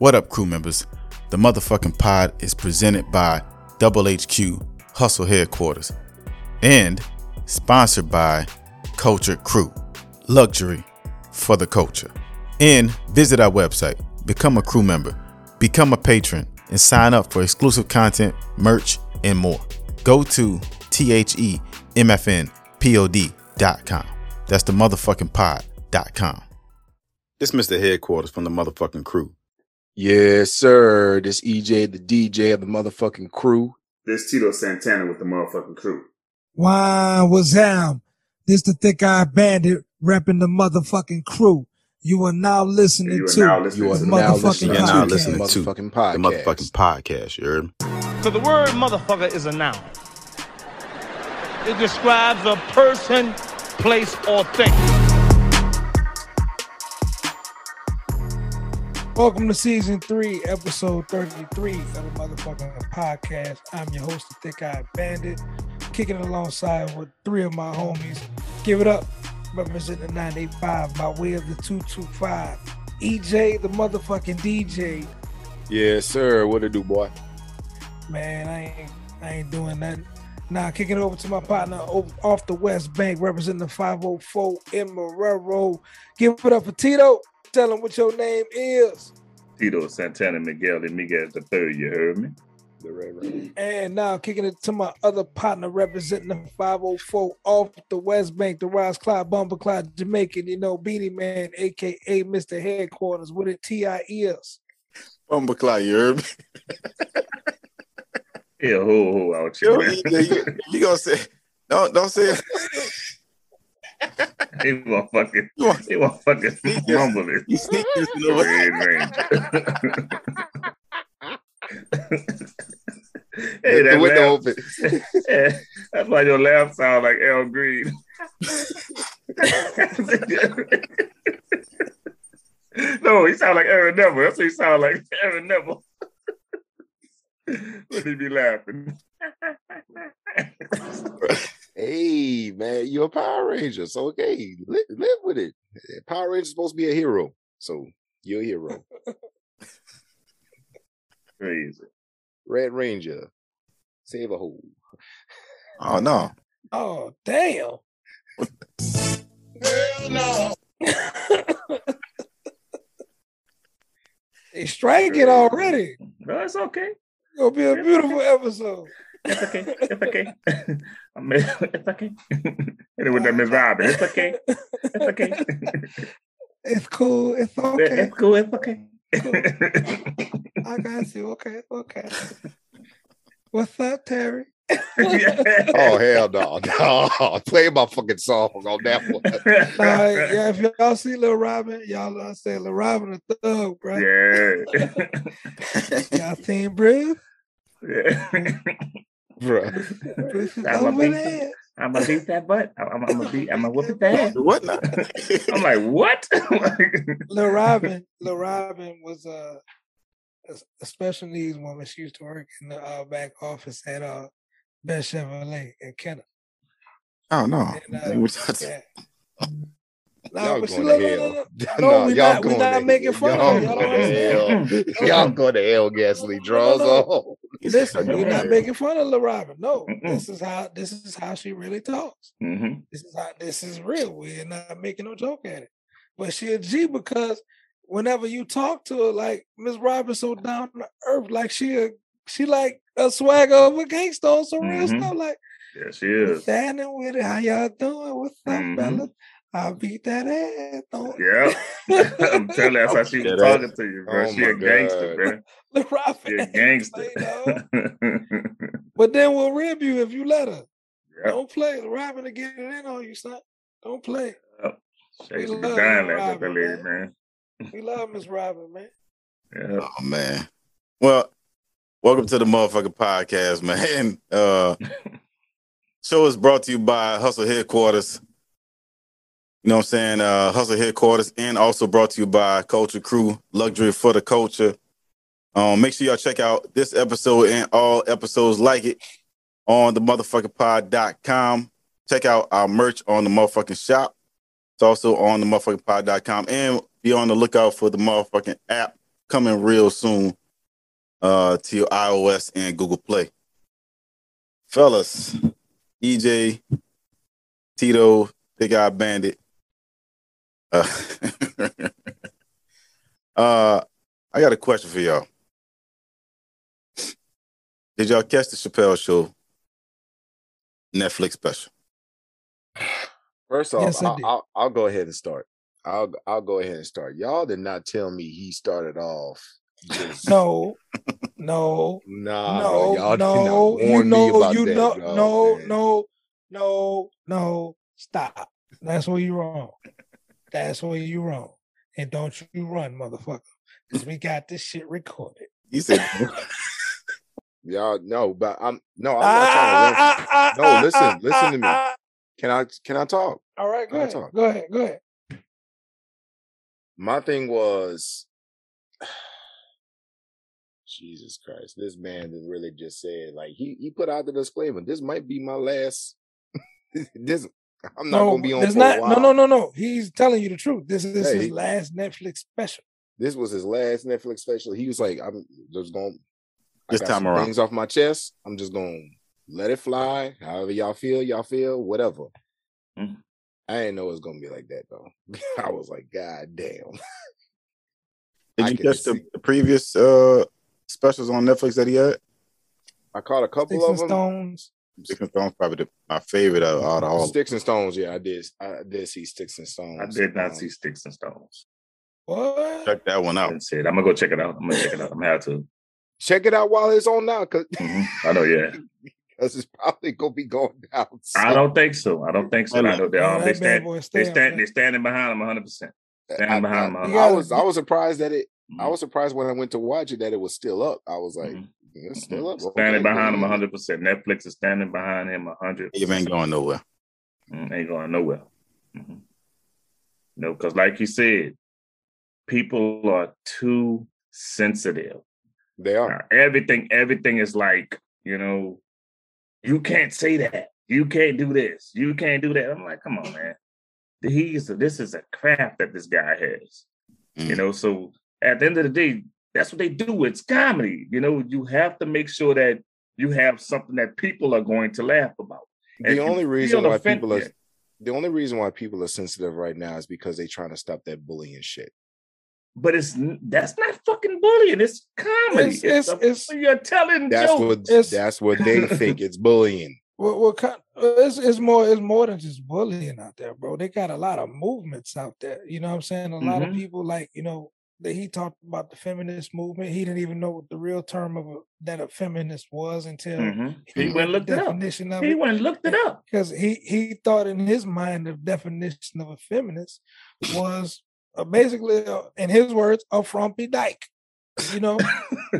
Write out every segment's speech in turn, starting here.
What up, crew members? The motherfucking pod is presented by Double HQ Hustle Headquarters and sponsored by Culture Crew, luxury for the culture. And visit our website, become a crew member, become a patron, and sign up for exclusive content, merch, and more. Go to themfnpod.com. That's the motherfucking pod.com. This Mr. Headquarters from the motherfucking crew. Yes, sir. This EJ, the DJ of the motherfucking crew. This Tito Santana with the motherfucking crew. Why was Ham? This the thick eye bandit repping the motherfucking crew. You are now listening You are to now listening You are the now motherfucking listening You're now podcast. listening the to motherfucking The podcast. motherfucking podcast, you heard? Me. So the word motherfucker is a noun. It describes a person, place, or thing. Welcome to season three, episode 33 of the motherfucking podcast. I'm your host, the thick eye bandit, kicking it alongside with three of my homies. Give it up, representing the 985 by way of the 225. EJ, the motherfucking DJ. Yeah, sir. What it do, boy? Man, I ain't I ain't doing nothing. Now kicking it over to my partner over, off the West Bank, representing the 504 in Marrero. Give it up for Tito. Tell him what your name is. Tito Santana Miguel and Miguel the third. You heard me? The Red And now kicking it to my other partner representing the 504 off the West Bank, the Rise Clyde, Bumper Clyde, Jamaican, you know, Beenie Man, aka Mr. Headquarters, with it T.I. is. Bumble Clyde, you heard me? Yeah, ho ho out you. Yo, you, you, you gonna say, don't, don't say it. He was fucking. You want- He was fucking mumbling. You sneak this in the way. Ranger. hey, the that window laugh, open. Yeah, that's why your laugh sound like Al Green. no, he sound like Aaron Neville. That's what he sound like, Aaron Neville. Would he be laughing? Hey, man, you're a Power Ranger. So, okay, live, live with it. Eh, Power Ranger's supposed to be a hero. So, you're a hero. Crazy. Red Ranger. Save a hole. Oh, no. Oh, damn. Hell no. They strike it already. No, it's okay. It'll be a beautiful episode. It's okay. It's okay. I mean, it's okay. Hit it with that Miss Robin. It's okay. It's okay. It's cool. It's okay. It's cool. It's okay. I got you. Okay. Okay. What's up, Terry? Oh, hell no. No. Play my fucking song on that one. Nah, yeah, if y'all see Lil Robin, y'all know I say Lil Robin a thug, bro. Yeah. Y'all seen Bruce? yeah. Bruh. I'm a over beast. there. I'm gonna beat that butt. I'm, I'm gonna beat. I'm gonna whoop his ass. What now? I'm like, what? Lil Robin, Lil Robin was uh, a, a special needs woman. She used to work in the uh, back office at uh, Best Chevrolet in Kenner. oh, no. And, uh, yeah. No, Y'all going to hell. look, look. No, No, we y'all not, going not to making hell. fun Y'all of it. Y'all don't to hell. Y'all go to hell, gasoline draws No, no, no. on. Listen, we're not making fun of Lil Robin. No, Mm-mm. this is how this is how she really talks. Mhm. This is how this is real. We're not making no joke at it. But she a G because whenever you talk to her, like Miss Robin, so down to earth, like she a she like a swagger of a gangster on some real Mhm. stuff. Like Yeah, she is. standing with it, how y'all doing? What's up, Mhm. fellas? I beat that ass. Don't Yeah. I'm telling you, that's how she was that- talking to you, bro. Oh she a gangster, God. bro. Lil Robin. She a gangster. play, dog. But then we'll rib you if you let her. yeah. Don't play. Lil Robin to get it in on you, son. Don't play. She used to We love dying Lil like that, that Robin, lady, man. We love Miss Robin, man. Yeah. Oh man. Well, welcome to the motherfucking podcast, man. Uh show is brought to you by Hustle Headquarters. You know what I'm saying? Uh Hustle Headquarters and also brought to you by Culture Crew, Luxury for the Culture. Um, make sure y'all check out this episode and all episodes like it on the motherfucking pod.com. Check out our merch on the motherfucking shop. It's also on the motherfucking pod.com and be on the lookout for the motherfucking app coming real soon uh, to iOS and Google Play. Fellas, EJ, Tito, Big Eye Bandit. Uh, uh, I got a question for y'all. Did y'all catch the Chappelle Show Netflix special? First off, Yes, I I'll, did. I'll, I'll go ahead and start. I'll I'll go ahead and start. Y'all did not tell me he started off. Just, No, no, nah, no, y'all did no. not You warn me know, about you that, know, dog, no, man. no, no, no. Stop. That's where you're wrong. That's where you wrong. And don't you run, motherfucker, because we got this shit recorded. You said, Y'all no, but I'm no, I'm not trying to run. No, listen, listen to me. Can I can I talk? All right, go ahead. talk. Go ahead. Go ahead. My thing was Jesus Christ, this man did really just said like he he put out the disclaimer. This might be my last. this I'm not no, gonna be on there's for not. a No, while. no, no, no. He's telling you the truth. This is Hey, his last Netflix special. This was his last Netflix special. He was like, I'm just going. to This time around. things off my chest. I'm just gonna let it fly. However y'all feel, y'all feel whatever. Mhm. I didn't know it was gonna be like that though. I was like, God damn. Did you catch the, see- the previous uh, specials on Netflix that he had? I caught a couple Sticks of and them. stones. Sticks and Stones probably the, my favorite out out of all. The sticks and stones. Yeah, I did. I did see sticks and stones. I did not Um, see Sticks and Stones. What? Check that one out. That's it. I'm gonna go check it out. I'm gonna check it out. I'm gonna have to. Check it out while it's on now, because Mhm. I know, yeah. Because it's probably gonna be going down. I don't think so. I don't think so. I know they, Yeah, um, they that stand. boy They stand. there. They standing behind him 100. percent Stand I, behind I- him. You I was I was surprised that it. I Mhm. was surprised when I went to watch it that it was still up. I was like, Mhm. It's still up. Standing Okay, behind him 100. percent Netflix is standing behind him 100. He ain't going nowhere. Mm, ain't going nowhere. hmm No, because like you said, people are too sensitive. They are. Now, everything, everything is like, you know, you can't say that. You can't do this. You can't do that. I'm like, come on, man. He's this is a craft that this guy has. You Mm. know, so at the end of the day, that's what they do. It's comedy. You know, you have to make sure that you have something that people are going to laugh about. And The only reason why offended- people are the only reason why people are sensitive right now is because they're trying to stop that bullying shit. but it's that's not fucking bullying. It's comedy. It's- It's, it's- a- it's- you're telling That's jokes. what It's- that's what they think it's bullying. What what kind? It's it's more it's more than just bullying out there, bro. They got a lot of movements out there. You know what I'm saying? A lot of Mhm. people like you know that he talked about the feminist movement. He didn't even know what the real term of a, that a feminist was until Mhm. he He went looked it up. He it. went and looked it up. because he he thought in his mind the definition of a feminist was uh, basically, uh, in his words, a frumpy dyke. You know,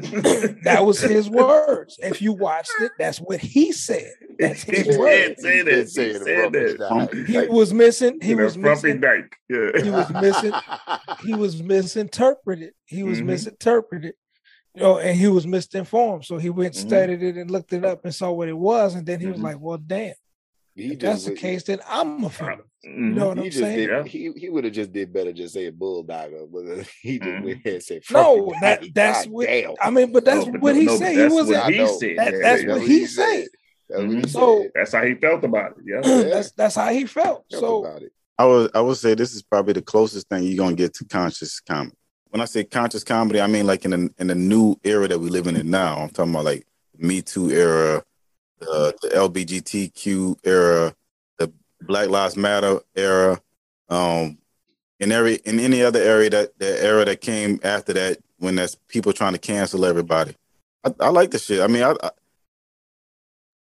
that was his words. If you watched it, that's what he said. That's He his did words. say He that. He say it, said that. He was missing. He You know, was missing. Dyke. Yeah. He was missing. He was misinterpreted. He was Mhm. misinterpreted. You know, and he was misinformed. So he went, Mhm. studied it, and looked it up, and saw what it was. And then he was Mhm. like, "Well, damn, He if that's the case, then I'm a feminist." You Mhm. know what he I'm saying? did. Yeah. He he would have just did better. Just say a bulldogger, but uh, he just Mhm. went ahead and said, No, that- that's God what- damn. I mean, but that's No, what no, he no, said. He wasn't. what he said. That- that's yeah. what he said. That's what he Mhm. So- said. That's how he felt about it. Yeah. Yeah. that's that's how he felt. Felt So about it. I would I would say this is probably the closest thing you're gonna get to conscious comedy. When I say conscious comedy, I mean like in the in the new era that we live in now. I'm talking about like Me Too era, uh, the LBGTQ era, the Black Lives Matter era, um, in every in any other area that the era that came after that when that's people trying to cancel everybody. I, I like the shit. I mean, I, I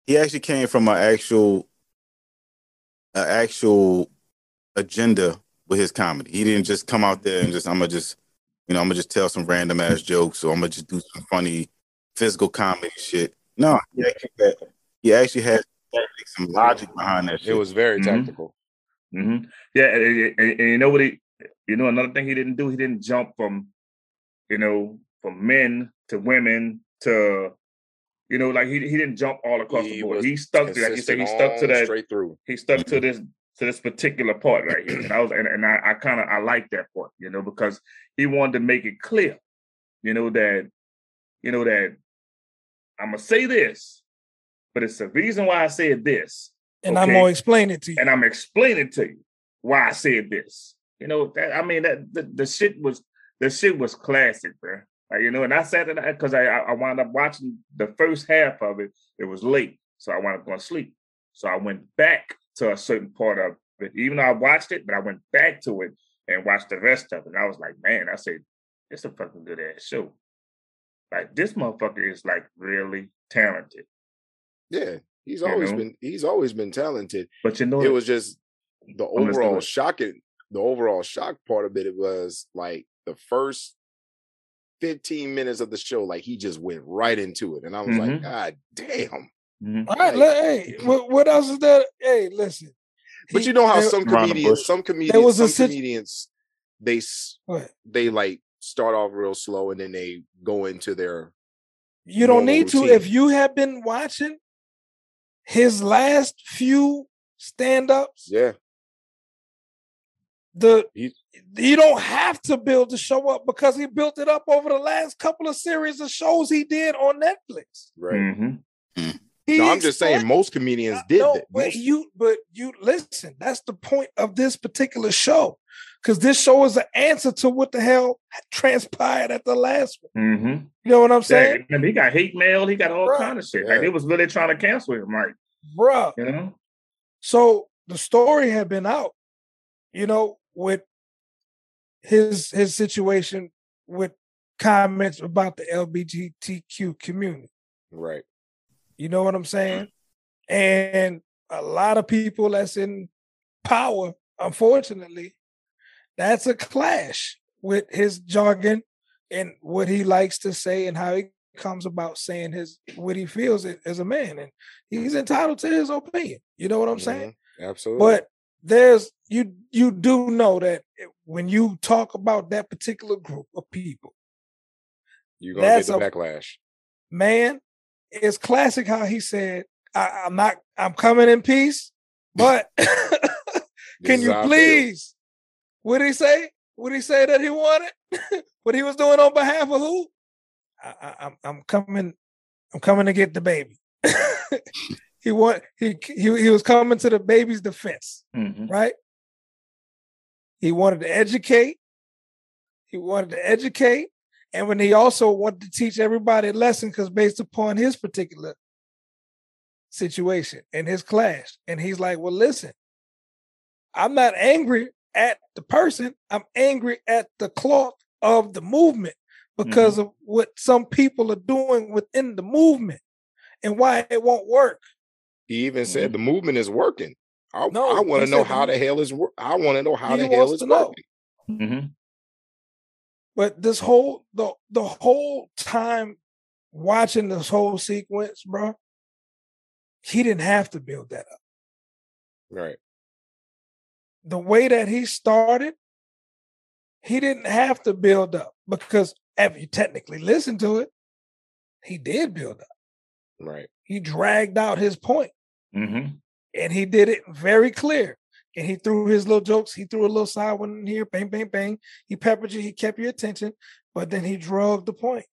he actually came from an actual an actual agenda with his comedy. He didn't just come out there and just I'm gonna just you know I'm gonna just tell some random ass jokes or I'm gonna just do some funny physical comedy shit. No, he actually had, he actually had some logic behind that shit. It was very Mhm. tactical. hmm Yeah, and, and- and- and you know what he, you know, another thing he didn't do, he didn't jump from, you know, from men to women to, you know, like he he didn't jump all across the board. He stuck to, like you said, he stuck to that. straight through. He stuck to this to this particular part right here, and I was and, and I, I kind of I like that part, you know, because he wanted to make it clear, you know that, you know that I'm gonna say this, but it's the reason why I said this, And I'm gonna explain it to you. and I'm explaining to you why I said this. You know, that I mean that the, the shit was the shit was classic, bro. Like, you know, and I sat in because I I wound up watching the first half of it. It was late, so I wound up going to sleep. So I went back to a certain part of it, even though I watched it, but I went back to it and watched the rest of it. And I was like, man, I said, it's a fucking good ass show. Like this motherfucker is like really talented. Yeah, he's You always know? been he's always been talented. But you know, It was just the overall shocking. The overall shock part of it, it was like the first 15 minutes of the show, like he just went right into it. And I was like, Mhm. God damn. Mhm. All right, like- hey, what, what else is there? Hey, listen. But He- you know how there- some comedians, some comedians, was a some sit- comedians, they they like start off real slow and then they go into their You don't normal need to if you have been watching his last few stand-ups. yeah. The He- you don't have to build the show up because he built it up over the last couple of series of shows he did on Netflix. Right. Mhm. No, I'm just saying most comedians did no, that. But you, but you listen. That's the point of this particular show, because this show is an answer to what the hell transpired at the last one. Mhm. You know what I'm saying, Yeah, and he got hate mail. He got all Bruh. kind of shit. Like Yeah. they was really trying to cancel him. Like Bruh. you know, So the story had been out, you know, with his his situation with comments about the LGBTQ community. right. You know what I'm saying? And a lot of people that's in power, unfortunately, that's a clash with his jargon and what he likes to say and how he comes about saying his what he feels as a man. And he's entitled to his opinion. You know what I'm saying? Mhm. Absolutely. But there's you you do know that when you talk about that particular group of people, You're gonna get the a- backlash. man, it's classic how he said, I, I'm not, I'm coming in peace, but can you please? What did he say? What did he say that he wanted? what he was doing on behalf of who? I, I, I'm, I'm coming, I'm coming to get the baby. he want he, he he was coming to the baby's defense, Mhm. right? He wanted to educate. He wanted to educate. And when he also wanted to teach everybody a lesson, because based upon his particular situation and his class. And he's like, Well, listen, I'm not angry at the person, I'm angry at the cloth of the movement because of what some people are doing within the movement and why it won't work. He even said the movement is working. I, No, I want to know how the- the hell is wor- I want to know how the hell is to know. working. Mhm. But this whole the the whole time watching this whole sequence, bro, he didn't have to build that up. Right. The way that he started, he didn't have to build up because if you technically listen to it, he did build up. Right. He dragged out his point Mhm. and he did it very clear. And he threw his little jokes. He threw a little side one in here, bang, bang, bang. He peppered you. He kept your attention, but then he drugged the point.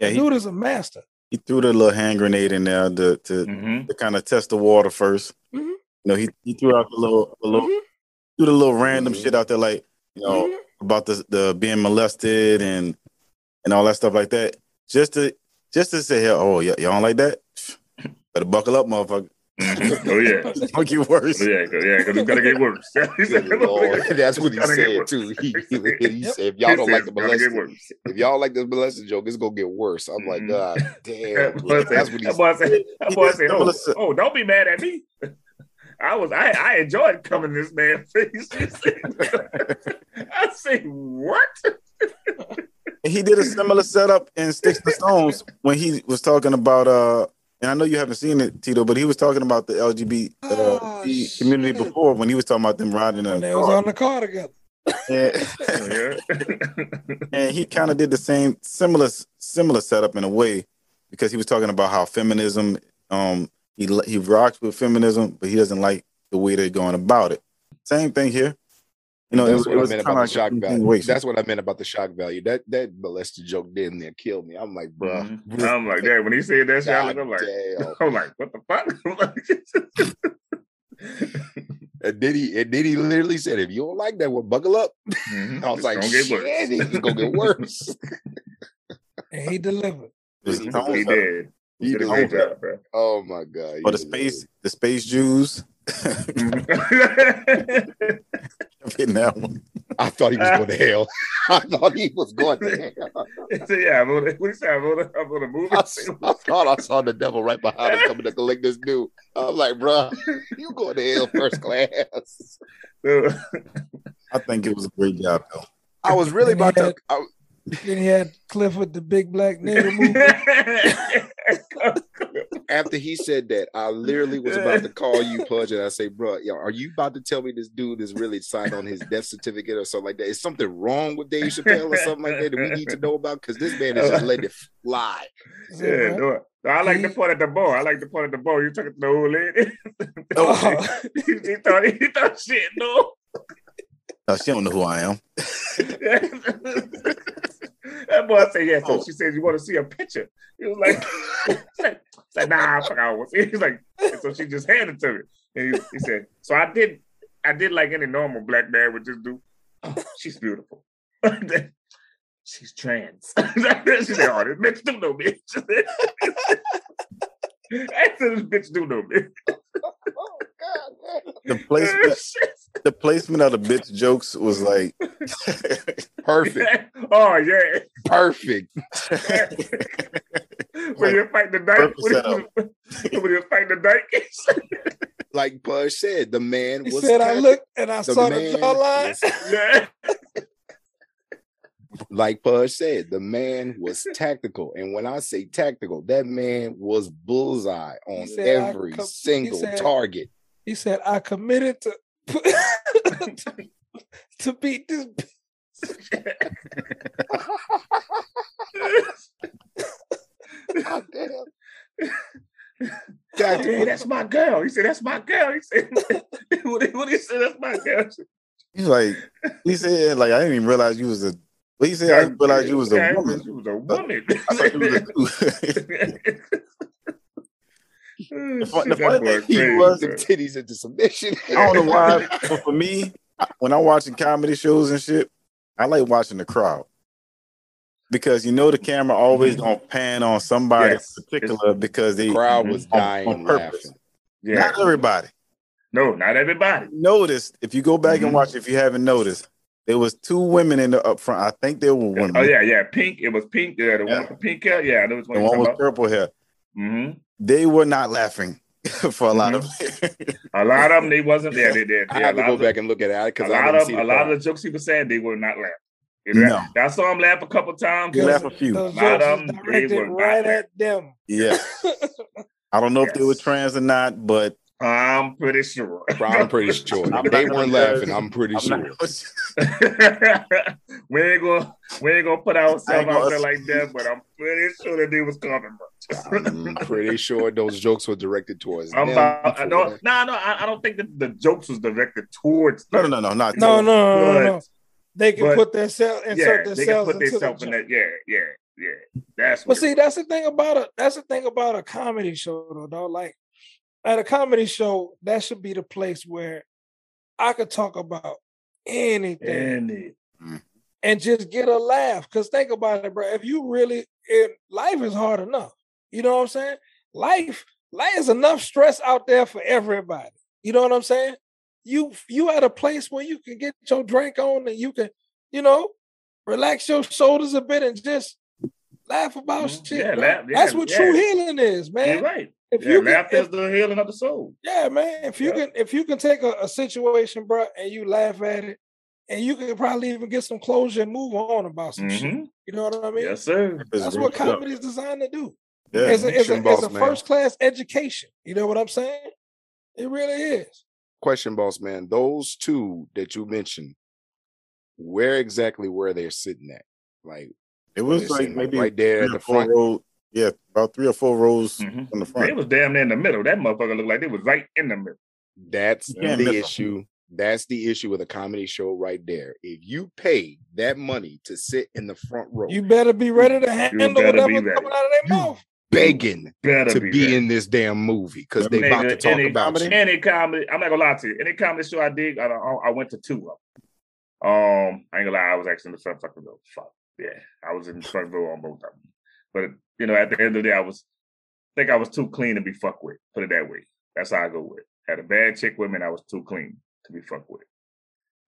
Yeah, the he, dude is a master. he threw the little hand grenade in there to to, Mhm. to kind of test the water 1st Mhm. You know, he, he threw out the little, the little Threw the little random Mhm. shit out there, like you know Mhm. about the the being molested and and all that stuff like that, just to just to say, oh, y- y'all don't like that? Better buckle up, motherfucker. Mhm. Oh yeah. It's gonna get worse. Oh, yeah, 'cause- yeah, because it's gonna get worse. He said, Good Lord. That's what he It's gonna get said too. He, he, he said, if y'all He don't like the it's molested, worse. if y'all like this molested joke, it's gonna get worse. I'm like, Mhm. God damn. That's what he that boy said. That boy said, similar "Oh, si- oh, don't be mad at me." I was, I, I enjoyed coming this man face. He said- I say, what? he did a similar setup in Sticks and Stones when he was talking about uh and I know you haven't seen it, Tito, but he was talking about the LGBT uh, Oh, community shit. before when he was talking about them riding in a And they was on the car together. And, Yeah. and he kind of did the same similar similar setup in a way because he was talking about how feminism um he he rocks with feminism, but he doesn't like the way they're going about it. Same thing here. You know, it that's was, it what I was meant kind about of the shock value. That's what I meant about the shock value. That that molested joke damn near kill me. I'm like, bro. Mhm. I'm like, yeah, when he said that shit, I God look, I'm like, damn. I'm like, what the fuck? I'm like- And then he and then he literally said, if you don't like that one, buckle up. Mhm. I was It's like, gonna get shit, worse. it's gonna get worse. and he delivered. It he did. Setter. He He did a great job, bro. oh my god. But the he space, the space Jews. I'm hitting that one. I thought he was going to hell. I thought he was going to hell. He yeah, I'm gonna, what he said, I'm gonna, I'm gonna move I, it. s- I thought I saw the devil right behind him coming to collect this dude. I'm like, bro, you going to hell first class. I think it was a great job though. I was really about to. I, Then he had Clifford, the big black nigga movie. after he said that, I literally was about to call you, Pudge, and I say, bro, yo, are you about to tell me this dude is really signed on his death certificate or something like that? Is something wrong with Dave Chappelle or something like that that we need to know about? Because this man is just letting it fly. yeah, no, no, I like the part at the bar. I like the part at the bar. You took it to the old lady. Oh, he, he thought he thought shit, no. No, she don't know who I am. that boy said, yeah. So she said, you want to see a picture? He was like, like, nah, fuck, I was. He's like, so she just handed it to me. And he, he said, so I did, I did like any normal black man would just do. She's beautiful. she's trans. she said, oh, this bitch do know bitch. I said, this bitch do know bitch. God. The placement, the placement of the bitch jokes was like Perfect. oh yeah. Perfect. when you fight the dyke, Perfect when, setup. you, when you're the dyke, Like Pudge said, the man he was. said, I tactical. looked and I The saw the man jawline. was- like Pudge said, the man was tactical. And when I say tactical, that man was bullseye on said, every com- single said- target. He said, I committed to to beat this bitch. God damn. Hey, Tactical. that's my girl. He said, "That's my girl." He said, "What he, what he said? That's my girl." he's like he said like I didn't even realize you was a. But he said I didn't realize you was a woman. You was a woman. I thought you was a dude. The fun- the funny thing was- Them titties into submission. I don't know why, but for me, when I'm watching comedy shows and shit, I like watching the crowd because you know the camera always gonna pan on somebody Yes. in particular because they The crowd was on- dying on purpose. laughing. Yeah, Not everybody. no, not everybody. Notice if you go back Mhm. and watch, if you haven't noticed, there was two women in the up front. I think there were women. Oh yeah, yeah. Pink. It was pink. Yeah, the Yeah. one with the pink hair. Yeah, there was one the one with about. purple hair. hmm They were not laughing for a lot of mm-hmm. it. A lot of them, they wasn't there. They did. I Yeah, have a to go of back and look at it because I lot of a the lot of the jokes he was saying, they were not laughing. No. I saw him laugh a couple times. You laugh a few. Those Lot of them, they directed were right at them. yeah. I don't know if they were trans or not, but I'm pretty sure. I'm pretty sure. I'm they weren't laughing. I'm pretty I'm sure. not- we ain't gonna we ain't gonna put I ourselves out there like that, but I'm pretty sure that they was coming. I'm pretty sure those jokes were directed towards I'm them. about, I for no, no, no. I, I don't think that the jokes was directed towards. no, them. no, no, no, not No, no, no, no, no. They can but- put their self Yeah, insert they can put into the themselves in that. Yeah, yeah, yeah. That's But see, that's the thing about a that's the thing about a comedy show though, dog. Like at a comedy show, that should be the place where I could talk about anything and mm. and just get a laugh. Cause think about it, bro. If you really it, life is hard enough. You know what I'm saying? Life, life is enough stress out there for everybody. You know what I'm saying? You you at a place where you can get your drink on and you can, you know, relax your shoulders a bit and just laugh about Mhm. shit. Yeah, laugh- yeah, That's what true healing is, man. you're right. If Yeah, you can, laughter if- is the healing of the soul. yeah, man. If you Yeah. can, if you can take a, a situation, bro, and you laugh at it, and you can probably even get some closure and move on about some shit. Mhm. You know what I mean? Yes, sir. That's what comedy is designed to do. Yeah. It's a, it's a, Action it's a man. first class education. You know what I'm saying? It really is. Question, boss man. Those two that you mentioned, where exactly were they sitting at? Like It was like maybe right there at the front. rows. Yeah, about three or four rows Mhm. from the They front. was damn near in the middle. That motherfucker looked like it was right in the middle. That's You can't the issue That's the issue with a comedy show right there. If you pay that money to sit in the front row, You better be ready to handle better whatever be coming out of their mouth. begging Better to be, be in this damn movie because they Nigga, about to talk any about you. Any comedy, I'm not gonna lie to you. Any comedy show I did, I, I, I went to two of them. Um, I ain't gonna lie, I was actually in the front fucking row. Fuck yeah, I was in the front row on both of them. But you know, at the end of the day, I was I think I was too clean to be fucked with. Put it that way. That's how I go with. It. Had a bad chick with me, and I was too clean to be fucked with.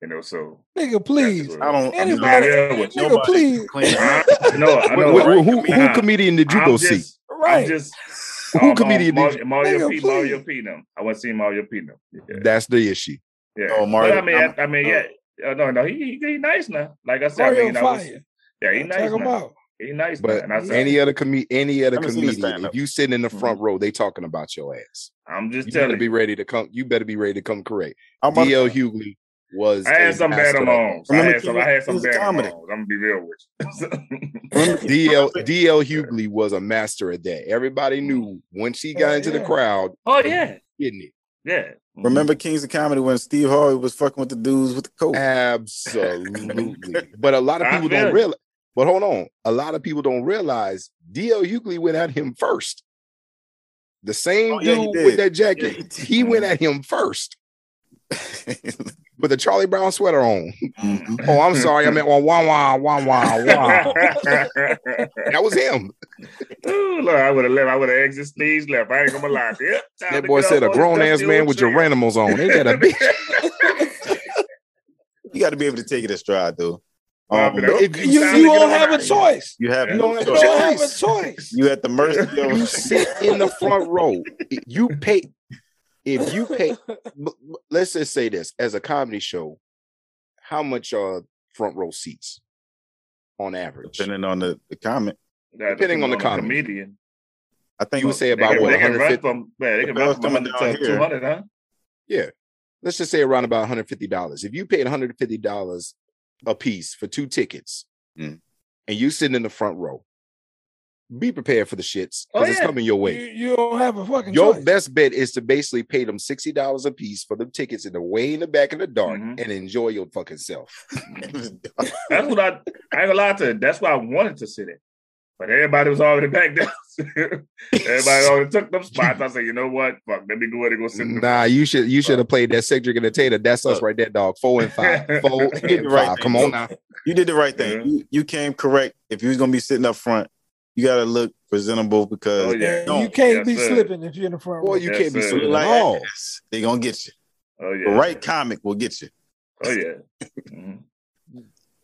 You know, so Nigga, please. I don't. I'm Anybody, with nigga, please. clean I up. know, I know. Wh- wh- who, who Nah, comedian did you I'm go see? just, I'm Right. just Who um, comedian um, did Mario, Mario Nigga, P. Mario. P. Them. I want to see Mario P. Them. Yeah. That's the issue. Yeah. Oh, Mario- But I mean, I'm- I, I mean, yeah. Uh, no, no, he, he he nice now. Like I said, I Mario mean, I was, fire. Yeah, he Check nice him now. out. He nice But now. And I said, any other com- any other Haven't seen the comedian, if you sit in the front Mm-hmm. row, they talking about your ass. I'm just You better telling be ready to come. You better be ready to come correct. I'm about DL to- Hughley was. I had some bad master on at. I had some. I had some bad comedy. I'm gonna be real with you. Remember- DL DL Hughley was a master at that. Everybody knew when she got Oh, into the crowd, oh yeah, getting it. yeah. Remember Kings of Comedy when Steve Harvey was fucking with the dudes with the coat? Absolutely. but a lot of people don't realize. But hold on, a lot of people don't realize DL Hughley went at him first. The same Oh, yeah, dude with that jacket, Yeah, he he went at him first with a Charlie Brown sweater on. Mhm. Oh, I'm sorry, I meant wah wah wah wah wah wah. That was him. Ooh, Lord, I would have left. I would have exited stage left. I ain't gonna lie. Yep, That boy said a grown ass man with your animals on. Ain't that a bitch? You got to be able to take it in stride, though. Well, Um, but But if You, time you to don't have a choice. you have You You no don't have You a choice. don't have a choice. choice. You at the mercy You of. sit in the front row. You pay. If you pay, b- b- let's just say this as a comedy show, how much are front row seats on average? Depending on the, the comment, Yeah, Depending on the comedy. comedian. I think You would say They about can, what they can 150? from man, they can run from coming 100 down to 200, huh? Yeah, let's just say around about 150 dollars. If you paid 150 dollars a piece for two tickets, Mm. and you sitting in the front row, be prepared for the shits Oh, because it's coming your way. you don't have a fucking Your choice. best bet is to basically pay them sixty dollars a piece for the tickets in the way in the back in the dark Mhm. and enjoy your fucking self. That's what I I ain't gonna lie to you. That's why I wanted to sit in. But everybody was already back down. everybody already took them spots. I said, you know what? Fuck, let me go ahead and go sit Nah, you should you should have played that Cedric the Entertainer. That's us right there, dog. Four and five. Four and the right five. thing, Come on now. You did the right thing. Yeah. You, you came correct. If you was gonna be sitting up front, you gotta look presentable because Oh, yeah. And don't. you can't Yes, be sir. slipping if you're in the front Boy, row. you Yes, can't be slipping like at all. ass, they gonna get you. Oh The right comic will get you. Oh yeah. Mhm.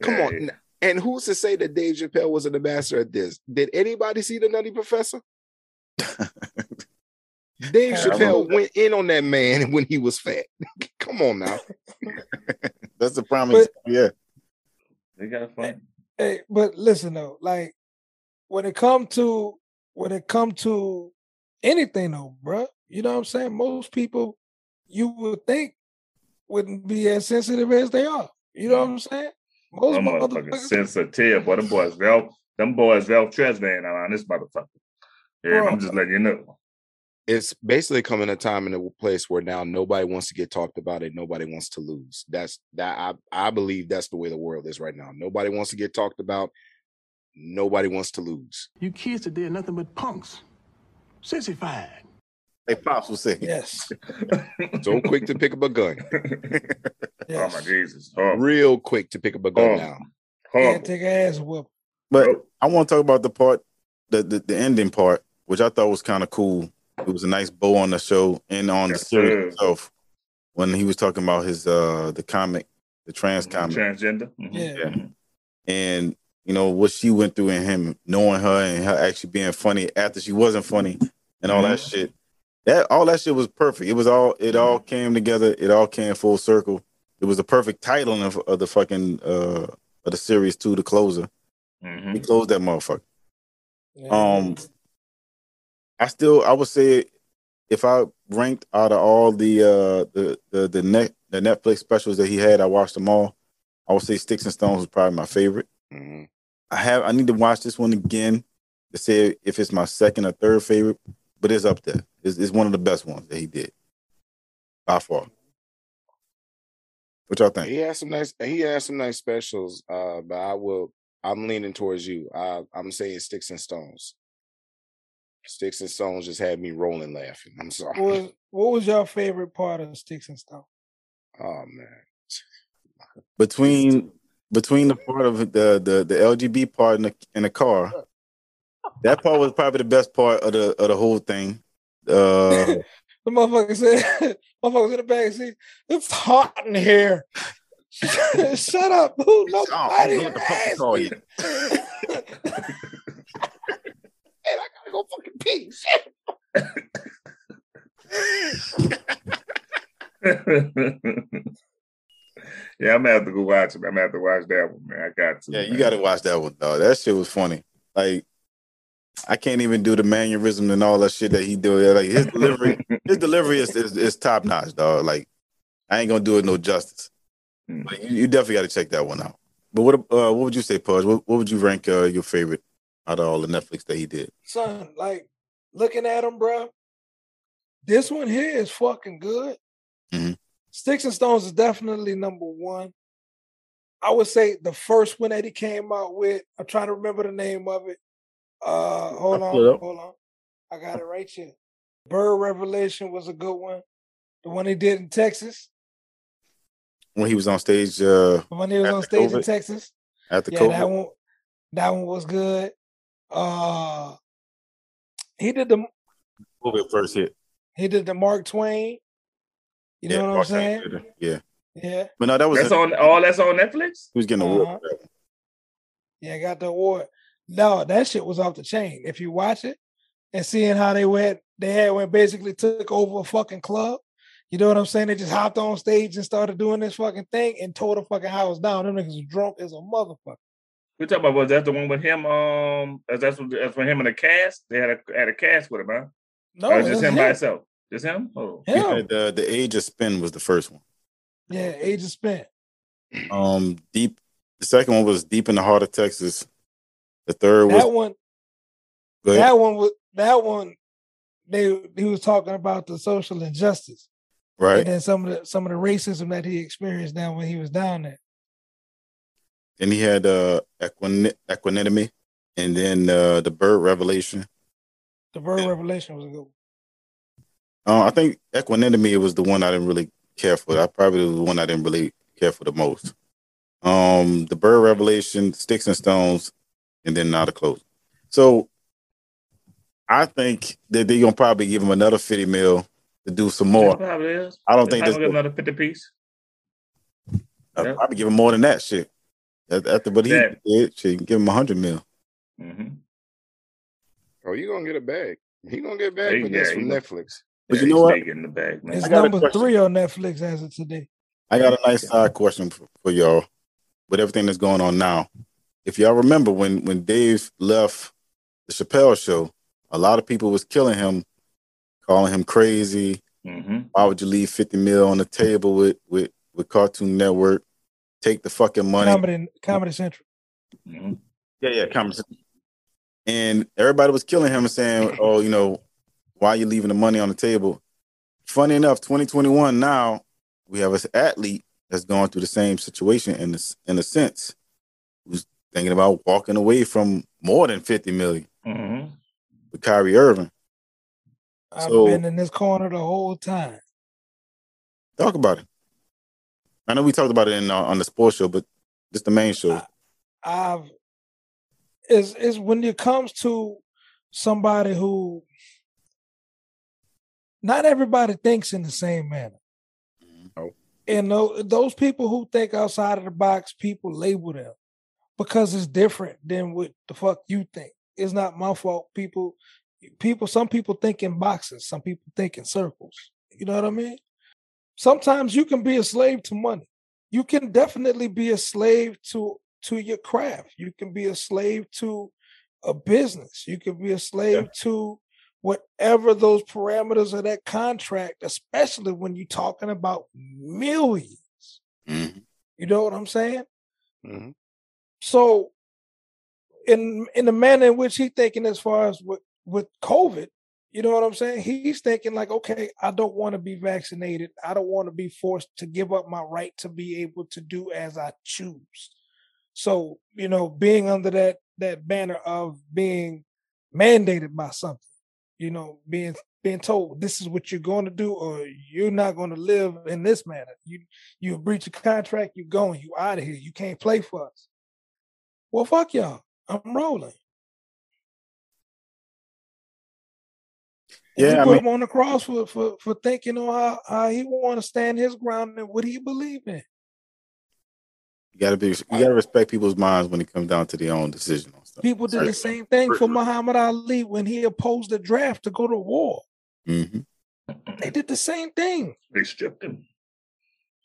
Come Yeah, on. Yeah. And who's to say that Dave Chappelle wasn't a master at this? Did anybody see the Nutty Professor? Dave Chappelle went in on that man when he was fat. Come on now. That's the prime But- Yeah. They got fun. Hey, but listen though, like when it come to when it come to anything though, bruh, you know what I'm saying? Most people you would think wouldn't be as sensitive as they are. You know what I'm saying? Most I'm motherfucking motherfuckers, sensitive, boy. Them boys, Vel, them boys, Vel Tresvan around this motherfucker. Yeah, Bro. I'm just letting you know. It's basically coming a time in a place where now nobody wants to get talked about it. Nobody wants to lose. That's that I, I believe that's the way the world is right now. Nobody wants to get talked about. Nobody wants to lose. You kids today are nothing but punks. Sissified. Hey, pops will say. yes, So quick to pick up a gun. yes. Oh my Jesus. Oh, Real quick to pick up a gun Oh. now. horrible. Can't take an ass whoop. But Oh. I want to talk about the part, the, the the ending part, which I thought was kind of cool. It was a nice bow on the show and on Yes, the series sir. itself when he was talking about his uh the comic, the trans comic, Transgender. Mhm. Yeah. Mhm. and you know what she went through and him knowing her and her actually being funny after she wasn't funny and all that shit. That all that shit was perfect. It was all it all came together. It all came full circle. It was the perfect title of, of the fucking uh of the series too, the closer. Mhm. He closed that motherfucker. Yeah. Um, I still I would say if I ranked out of all the uh the the the net the Netflix specials that he had, I watched them all. I would say Sticks and Stones was probably my favorite. Mhm. I have I need to watch this one again to say if it's my second or third favorite, but it's up there. It's, it's one of the best ones that he did by far. What y'all think? He has some nice. He has some nice specials. Uh, but I will. I'm leaning towards you. I, I'm saying sticks and stones. Sticks and stones just had me rolling laughing. I'm sorry. What was, what was your favorite part of Sticks and Stone? Oh man. Between between the part of the the the LGB part in the in the car, that part was probably the best part of the of the whole thing. Uh, The motherfucker said, motherfuckers in the back seat, it's hot in here. Shut up, boo. Oh, Nobody what the fuck asked call me. you? And I gotta go fucking pee. yeah, I'm gonna have to go watch it. I'm gonna have to watch that one, man. I got to. yeah, you got to watch that one though. That shit was funny. Like, I can't even do the mannerism and all that shit that he do. Like his delivery, his delivery is is, is top notch, dog. Like, I ain't gonna do it no justice. Mm. But you, you definitely got to check that one out. But what uh, what would you say, Pudge? What, what would you rank uh, your favorite out of all the Netflix that he did? Son, like, looking at him, bro, this one here is fucking good. Mhm. Sticks and Stones is definitely number one. I would say the first one that he came out with, I'm trying to remember the name of it. Uh hold on, pull it up. hold on. I got it right here. Bird Revelation was a good one. The one he did in Texas. When he was on stage uh, The one he was on After stage in COVID? Texas. after yeah, COVID. that one that one was good. Uh he did the COVID first hit. he did the Mark Twain. You know Yeah, what I'm saying? Twain. Yeah, Yeah. but no, that was That's a- on all. That's on Netflix. he was getting a award. Uh-huh. for that one. Yeah, got the award. No, that shit was off the chain. If you watch it and seeing how they went, they had when basically took over a fucking club. You know what I'm saying? They just hopped on stage and started doing this fucking thing and tore the fucking house down. Them niggas was drunk as a motherfucker. We talking about was that the one with him? Um, that's that's, what, that's for him and the cast. They had a had a cast with him, huh? No, or just that's him, by himself. Just him. Oh, He Him. had, uh, the Age of Spin was the first one. Yeah, Age of spin. Um, deep. The second one was Deep in the Heart of Texas. The third was That one, go that one was that one. They he was talking about the social injustice right. and then some of the some of the racism that he experienced down when he was down there. And he had uh Equin- Equanimity, and then uh the Bird Revelation. The Bird Revelation was a good one. Uh, I think Equanimity was the one I didn't really care for. I probably was the one I didn't really care for the most. Um, the Bird Revelation, Sticks and Stones, and then now the close. So I think that they're gonna probably give him another 50 mil to do some more. That's probably is. I don't think They think probably that's get another fifty piece. I'll Yep. probably give him more than that shit. That- After what he Yeah. did, shit, give him a hundred mil. Mm-hmm. Oh, you're gonna get a bag. He gonna get a bag Hey, with this yeah, from Netflix. But you know what? In the bag, man. It's I got a number three on Netflix as of today. I got a nice side question for, for y'all with everything that's going on now. If y'all remember when when Dave left the Chappelle show, a lot of people was killing him, calling him crazy. Mm-hmm. Why would you leave 50 mil on the table with with with Cartoon Network? Take the fucking money. Comedy Comedy Central. Mm-hmm. Yeah, yeah, Comedy Central. And everybody was killing him and saying, "Oh, you know, why are you leaving the money on the table?" Funny enough, 2021 now we have an athlete that's going through the same situation in this in a sense, who's thinking about walking away from more than 50 million Mm-hmm. with Kyrie Irving. I've So- been in this corner the whole time. Talk about it. I know we talked about it in uh, on the sports show, but just the main show. I've is is when it comes to somebody who not everybody thinks in the same manner. Oh. And tho- those people who think outside of the box, people label them because it's different than what the fuck you think. It's not my fault. People, people, some people think in boxes, some people think in circles. You know what I mean? Sometimes you can be a slave to money. You can definitely be a slave to to your craft. You can be a slave to a business. You can be a slave to whatever those parameters of that contract, especially when you're talking about millions. Mhm. You know what I'm saying? hmm So in in the manner in which he thinking as far as with with COVID, You know what I'm saying? He's thinking like, okay, I don't want to be vaccinated. I don't want to be forced to give up my right to be able to do as I choose. So, you know, being under that that banner of being mandated by something, you know, being being told this is what you're going to do or you're not going to live in this manner. You you breach a contract, you're going, you out of here. You can't play for us. Well, fuck y'all. I'm rolling. Yeah, he I put mean- him on the cross for for for thinking on how, how he want to stand his ground and what he believe in. You gotta be you gotta respect people's minds when it comes down to their own decision on stuff. People did the same thing for Muhammad Ali when he opposed the draft to go to war. hmm They did the same thing. They stripped him.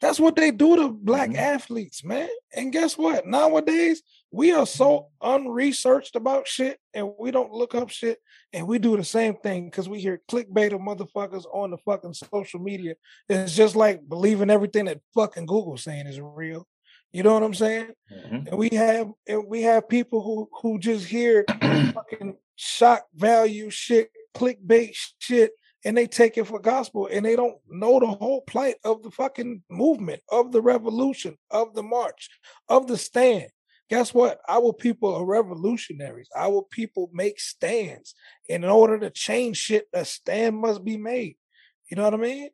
That's what they do to black Mhm. athletes, man. And guess what? Nowadays, we are so unresearched about shit and we don't look up shit and we do the same thing because we hear clickbait of motherfuckers on the fucking social media. It's just like believing everything that fucking Google saying is real. You know what I'm saying? Mhm. And we have and we have people who who just hear fucking shock value shit, clickbait shit, and they take it for gospel and they don't know the whole plight of the fucking movement, of the revolution, of the march, of the stand. Guess what? Our people are revolutionaries. Our people make stands. In order to change shit, a stand must be made. You know what I mean?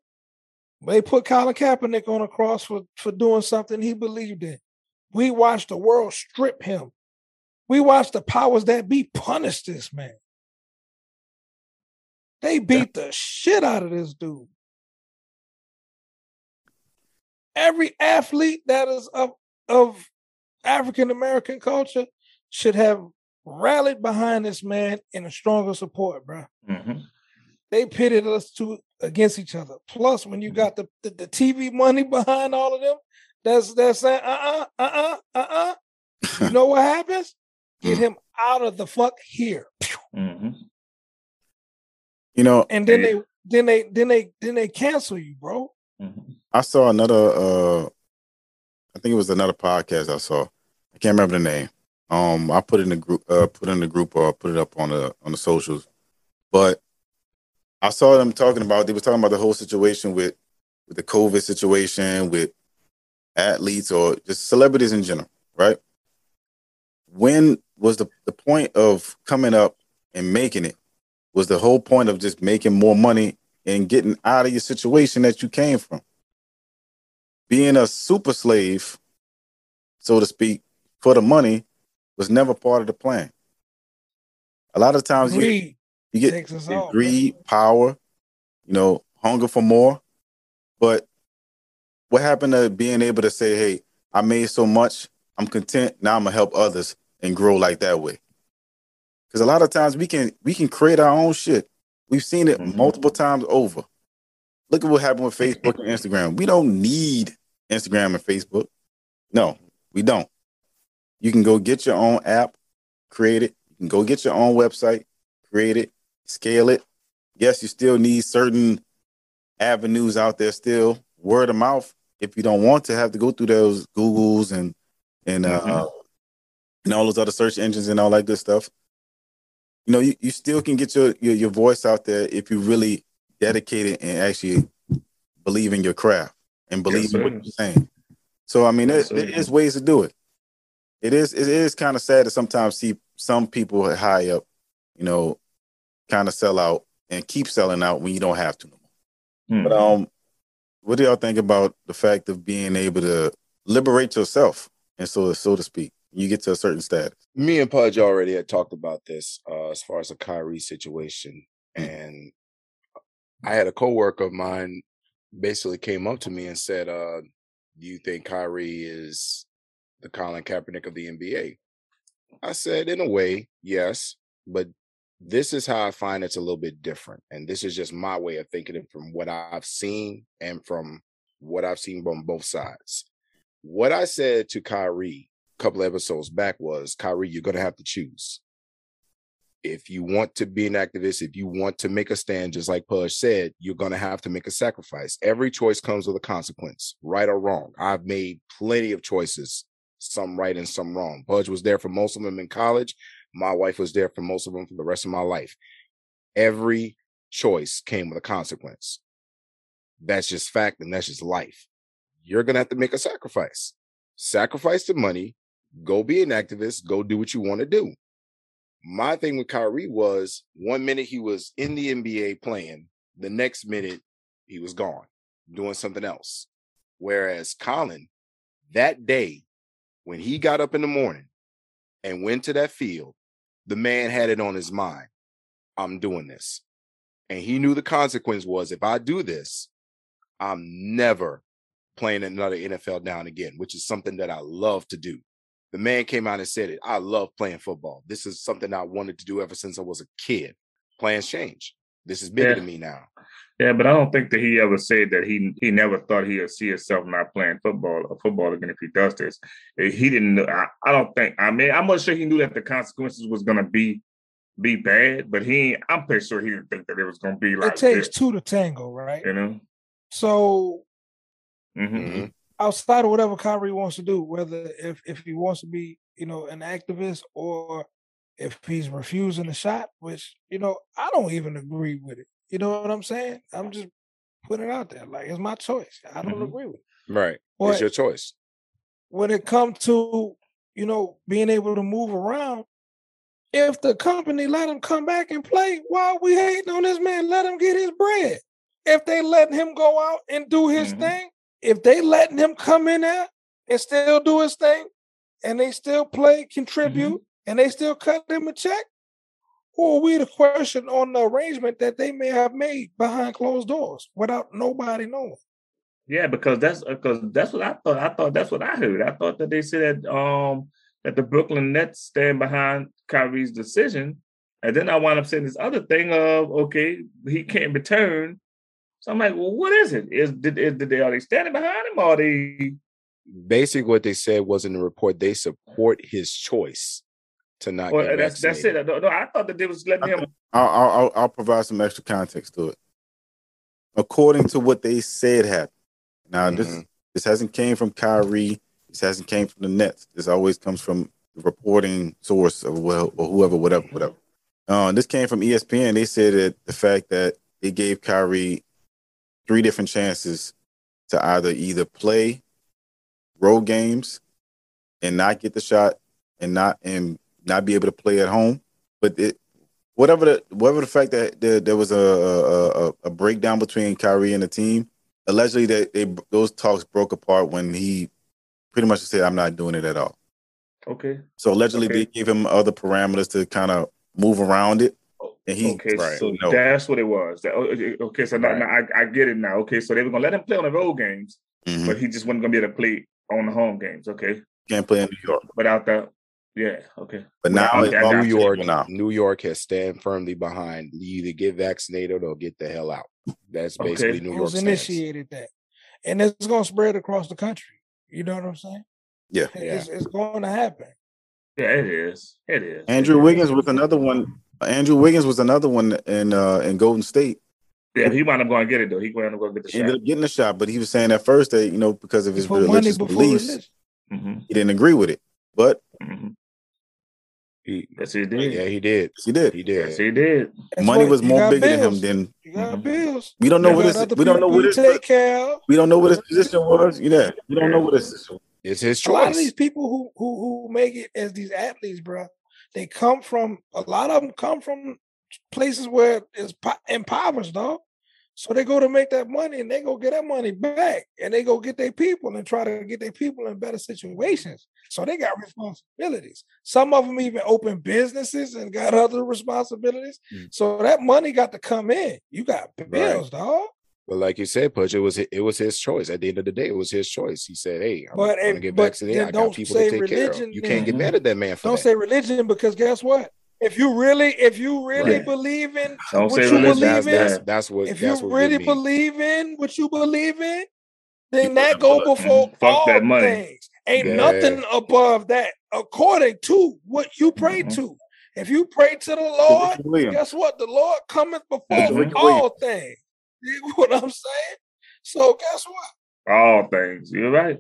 They put Colin Kaepernick on a cross for, for doing something he believed in. We watched the world strip him. We watched the powers that be punish this man. They beat the shit out of this dude. Every athlete that is of, of African American culture should have rallied behind this man in a stronger support, bro. Mhm. They pitted us two against each other. Plus, when you got the, the, the TV money behind all of them, that's that's saying uh uh uh uh uh uh. You know what happens? Get him out of the fuck here. Mhm. You know, And then they then they then they then they cancel you, bro. Mhm. I saw another uh I think it was another podcast I saw. Can't remember the name. Um I put it in the group uh put it in the group or put it up on the on the socials. But I saw them talking about they were talking about the whole situation with with the COVID situation with athletes or just celebrities in general, right? When was the, the point of coming up and making it? Was the whole point of just making more money and getting out of your situation that you came from? being a super slave, so to speak, for the money was never part of the plan. A lot of times you, Greed you get get greed, power, you know, hunger for more. But what happened to being able to say, hey, I made so much, I'm content. Now I'm gonna help others and grow like that way. Because a lot of times we can we can create our own shit. We've seen it Mhm. multiple times over. Look at what happened with Facebook and Instagram. We don't need Instagram and Facebook. No, we don't. You can go get your own app, create it. You can go get your own website, create it, scale it. Yes, you still need certain avenues out there still, word of mouth. If you don't want to have to go through those Googles and and uh Mhm. and all those other search engines and all that good stuff. You know, you, you still can get your, your your voice out there if you really dedicate it and actually believe in your craft and believe Yes, in what you're saying. So I mean, Yes, there, there is ways to do it. It is it is kind of sad to sometimes see some people high up, you know, kind of sell out and keep selling out when you don't have to no more. Mhm. But um, what do y'all think about the fact of being able to liberate yourself and so so to speak? You get to a certain status. me and Pudge already had talked about this uh, as far as the Kyrie situation, Mm. and I had a coworker of mine basically came up to me and said, uh, "Do you think Kyrie is the Colin Kaepernick of the NBA?" I said, "In a way, yes, but this is how I find it's a little bit different, and this is just my way of thinking it from what I've seen and from what I've seen from both sides." What I said to Kyrie a couple episodes back was, Kyrie, you're going to have to choose. If you want to be an activist, if you want to make a stand, just like Pudge said, you're going to have to make a sacrifice. Every choice comes with a consequence, right or wrong. I've made plenty of choices, some right and some wrong. Pudge was there for most of them in college. My wife was there for most of them for the rest of my life. Every choice came with a consequence. That's just fact and that's just life. You're gonna have to make a sacrifice. Sacrifice the money, go be an activist, go do what you want to do. My thing with Kyrie was one minute he was in the NBA playing, the next minute he was gone doing something else. Whereas Colin, that day, when he got up in the morning and went to that field, the man had it on his mind. I'm doing this. And he knew the consequence was if I do this, I'm never playing another NFL down again, which is something that I love to do. The man came out and said it. I love playing football. This is something I wanted to do ever since I was a kid. Plans change. This is bigger Yeah. to me now. Yeah, but I don't think that he ever said that he he never thought he'd see himself not playing football or football again if he does this. He didn't. know- I, I don't think. I mean, I'm not sure he knew that the consequences was gonna be be bad, but he. I'm pretty sure he didn't think that it was gonna be like it takes this, two to tango, right? You know. So hmm Mhm. outside of whatever Kyrie wants to do, whether if if he wants to be, you know, an activist or if he's refusing the shot, which you know I don't even agree with it. You know what I'm saying? I'm just putting it out there, like it's my choice. I don't Mhm. agree with it. Right. But it's your choice. when it comes to you know being able to move around, if the company let him come back and play, why are we hating on this man? Let him get his bread. If they letting him go out and do his Mhm. thing, if they letting him come in there and still do his thing, and they still play, contribute, and they still cut him a check, who are we to question on the arrangement that they may have made behind closed doors without nobody knowing? Yeah, because that's because that's what I thought. I thought that's what I heard. I thought that they said that um that the Brooklyn Nets stand behind Kyrie's decision, and then I wound up saying this other thing of okay, he can't return. So I'm like, well, what is it? Is did, is, did they are they standing behind him or are they? Basically, what they said was in the report they support his choice to not Or get that's that's it. No, no, I thought that they was letting him. I'll, I'll, I'll- I'll provide some extra context to it. According to what they said happened. Now this Mhm. this hasn't came from Kyrie. This hasn't came from the Nets. This always comes from the reporting source of well or whoever, whatever, whatever. Uh, this came from ESPN. They said that the fact that they gave Kyrie three different chances to either either play road games and not get the shot and not and not be able to play at home, but it whatever the whatever the fact that there, there was a, a a- breakdown between Kyrie and the team, allegedly that they those talks broke apart when he pretty much said, "I'm not doing it at all." Okay. So allegedly Okay. they gave him other parameters to kind of move around it, and he Okay, right. so No. that's what it was. That, oh, okay, so now, Right. now I, I get it now. Okay, so they were gonna let him play on the road games, Mhm. but he just wasn't gonna be able to play on the home games. Okay, can't play in New York. without that, yeah, okay. But Well, now I- it's I New you. York, now. New York has stand firmly behind you either get vaccinated or get the hell out. That's Okay. basically New York Who's initiated that, and it's going to spread across the country. You know what I'm saying? Yeah. It's, it's going to happen. Yeah, it is. It is. Andrew It is. Wiggins was another one. Andrew Wiggins was another one in uh, in Golden State. Yeah, he wound up going to get it though. He wound up going to get the He ended shot. up getting a shot, but he was saying at first that you know because of his religious beliefs, religion. hmm he didn't agree with it. But hmm He, Yes, he did. yeah, he did. he did. He did. Yes, he did. That's Money what- was more got bigger than him bills. than You got Mhm. bills. we don't know You what got his we don't know what you his take care we don't know what his position was. You know, we don't know what his It's his choice. A lot of choice. these people who who who make it as these athletes, bro, they come from a lot of them come from places where it's po- impoverished, dog. So they go to make that money and they go get that money back and they go get their people and try to get their people in better situations. So they got responsibilities. Some of them even open businesses and got other responsibilities. Mm. So that money got to come in. You got bills, dog. But like you said, Pudge, it was it was his choice. At the end of the day, it was his choice. He said, "Hey, I'm But gonna get but vaccinated. then I got people to take care of. You can't get mad at that man for Don't that. say religion because guess what? If you really, if you really Right. believe in Don't what say you religion. that's, believe in, that's that's what if you what really get believe in what you believe in, then You that go that before. Fuck all that money. things. Ain't Yeah. nothing above that, according to what you pray Mhm. to. If you pray to the Lord, Ricky guess what? The Lord cometh before. All things. You know what I'm saying? So guess what? All things. You're right.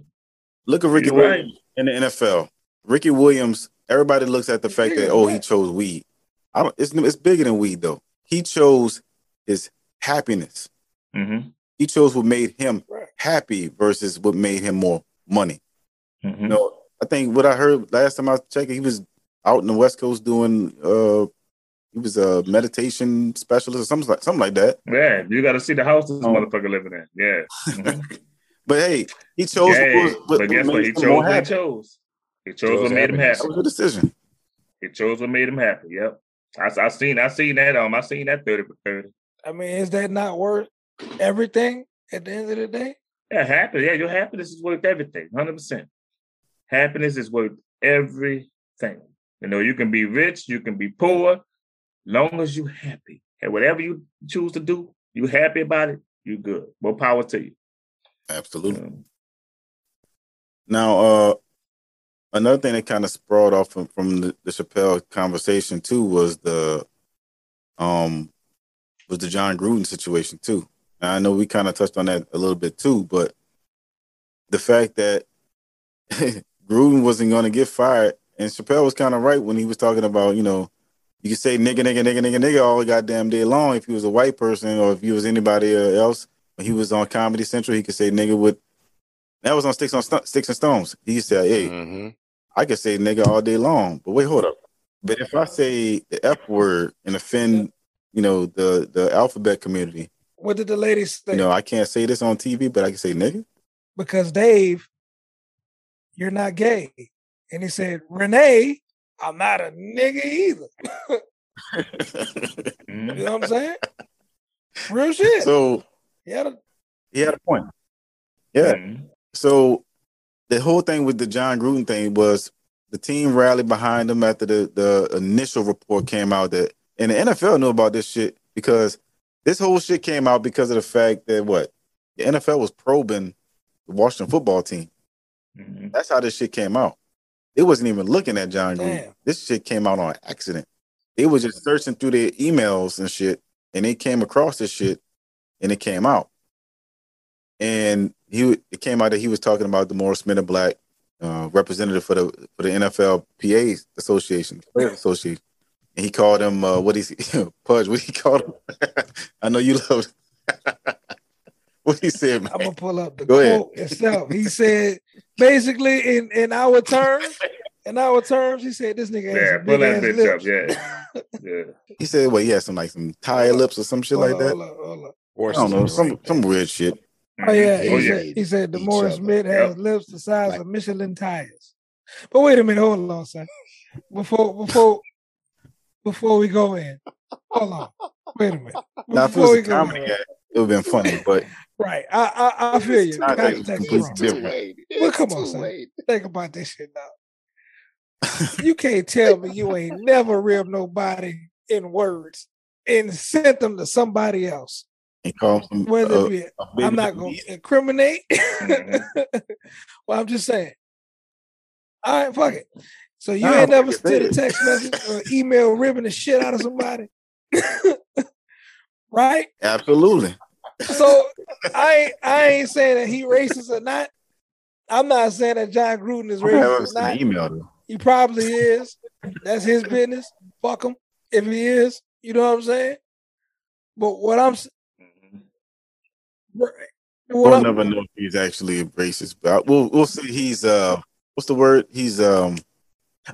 Look at Ricky You're right. Williams in the NFL. Ricky Williams. Everybody looks at the It's fact that than oh he chose weed. I don't. It's it's bigger than weed though. He chose his happiness. Mm-hmm. He chose what made him Right. happy versus what made him more money. Mm-hmm. You know, I think what I heard last time I checked, he was out in the West Coast doing uh he was a meditation specialist or something like something like that. Yeah, you got to see the house this Oh. motherfucker living in. Yeah. Mhm. But hey, he chose Yeah, what, was- what, but guess what what? He chose he chose. He chose, Chose what made him happy. That was a decision. He chose what made him happy. Yep. I, I seen I seen that um I seen that 30 for 30. I mean, is that not worth everything at the end of the day? Yeah, happy. Yeah, your happiness is worth everything. Hundred percent. Happiness is worth everything. You know, you can be rich, you can be poor, long as you happy. And whatever you choose to do, you happy about it, you good. More power to you. Absolutely. Um, Now, uh, another thing that kind of sprawled off from, from the, the Chappelle conversation too was the, um, was the Jon Gruden situation too. And I know we kind of touched on that a little bit too, but the fact that Gruden wasn't going to get fired, and Chappelle was kind of right when he was talking about, you know, you could say nigga, nigga, nigga, nigga, nigga all goddamn day long if he was a white person or if he was anybody else. When he was on Comedy Central, he could say nigga with that was on Sticks on Sto- Sticks and Stones. He said, "Hey, Mhm. I could say nigga all day long, but wait, hold up. But if I say the F word and offend, you know, the the alphabet community, What did the lady say? you know, I can't say this on TV, but I can say nigga. because Dave, you're not gay. And he said, Renee, I'm not a nigga either. You know what I'm saying? Real shit. so He had a- he had a point. Yeah. Mhm. So the whole thing with the Jon Gruden thing was the team rallied behind him after the, the initial report came out that and the NFL knew about this shit because this whole shit came out because of the fact that what the NFL was probing the Washington football team. Mhm. That's how this shit came out. It wasn't even looking at Jon Gruden. Damn. This shit came out on accident. They was just searching through their emails and shit, and they came across this shit, and it came out. And he it came out that he was talking about the Morris Men in Black uh, representative for the for the NFL PA Association, Players Association, and he called him uh, what he Pudge. What he called him? I know you love. what he said, man. I'm gonna pull up the Go ahead. quote itself. He said, basically, in in our terms, in our terms, he said this nigga has Yeah, some pull big that ass bitch up. lips. Yeah. Yeah. He said, "Well, he had some like some tire lips or some shit Hold like up, that. hold up, hold up. I don't know, some some weird shit." Oh yeah, mm-hmm. he Oh Each yeah. said he said the each Morris other. Smith has Yep. lips the size Like- of Michelin tires. But wait a minute, hold on, son. Before before before we go in, hold on. Wait a minute. Now, if it Before was a comedy in, gag, it would have been funny, but right? I I, I feel you. not Context like completely wrong. different. late. Well, come on, too son. late. Think about this shit now. You can't tell me you ain't never ripped nobody in words and sent them to somebody else. Him Whether uh, it be I'm not going to incriminate. Mhm. well, I'm just saying. All right, fuck it. So you Nah, ain't never sent a text message or email ribbing the shit out of somebody, right? Absolutely. So I ain't, I ain't saying that he racist or not. I'm not saying that Jon Gruden is racist not. email though. He probably is. That's his business. Fuck him if he is. You know what I'm saying? But what I'm. What We'll I'm, never know if he's actually a racist, but we'll we'll say he's uh what's the word? He's um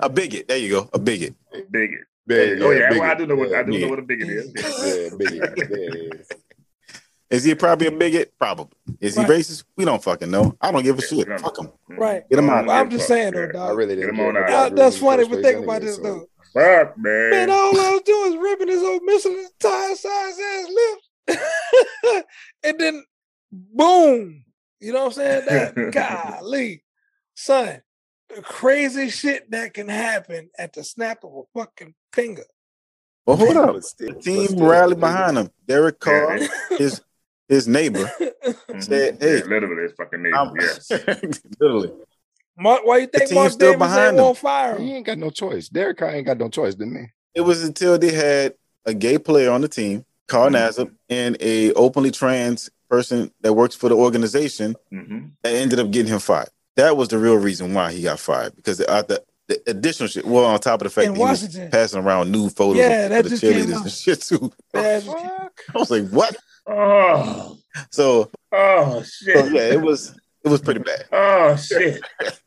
a bigot. There you go, a bigot. Bigot. Yeah, oh yeah, bigot. well, I do know what I do Yeah. know what a bigot is. Yeah, bigot. There it is. Is he probably a bigot? Probably. Is he Right. racist? We don't fucking know. I don't give a shit. Fuck him. Right. Get him out. Well, I'm just saying though, Yeah. I really didn't him on out. about that's Gruden funny, first but place think anyway, about this so- though. Fuck man. Man, all I was doing is ripping his old Michelin tire size ass lips. and then boom. You know what I'm saying? That golly. Son, the crazy shit that can happen at the snap of a fucking finger. Well, hold up. But still- The team rallied behind him. Derek Carr, they- his his neighbor, mhm. said, Yeah, "Hey, literally, it's fucking neighbor. I'm Yes. literally." Mark, why you think team's Mark still Davis behind ain't him. won't fire He ain't got no choice. Derek Carr ain't got no choice, didn't he? It was until they had a gay player on the team, Carl Mhm. Nassib, and a openly trans person that works for the organization hmm that ended up getting him fired. That was the real reason why he got fired because the, uh, the, the additional shit. Well, on top of the fact In that he was passing around new photos Yeah, of that the just came cheerleaders out. and shit too. Yeah, I was like, what? Oh, So, oh so shit. yeah, it was it was pretty bad. Oh shit.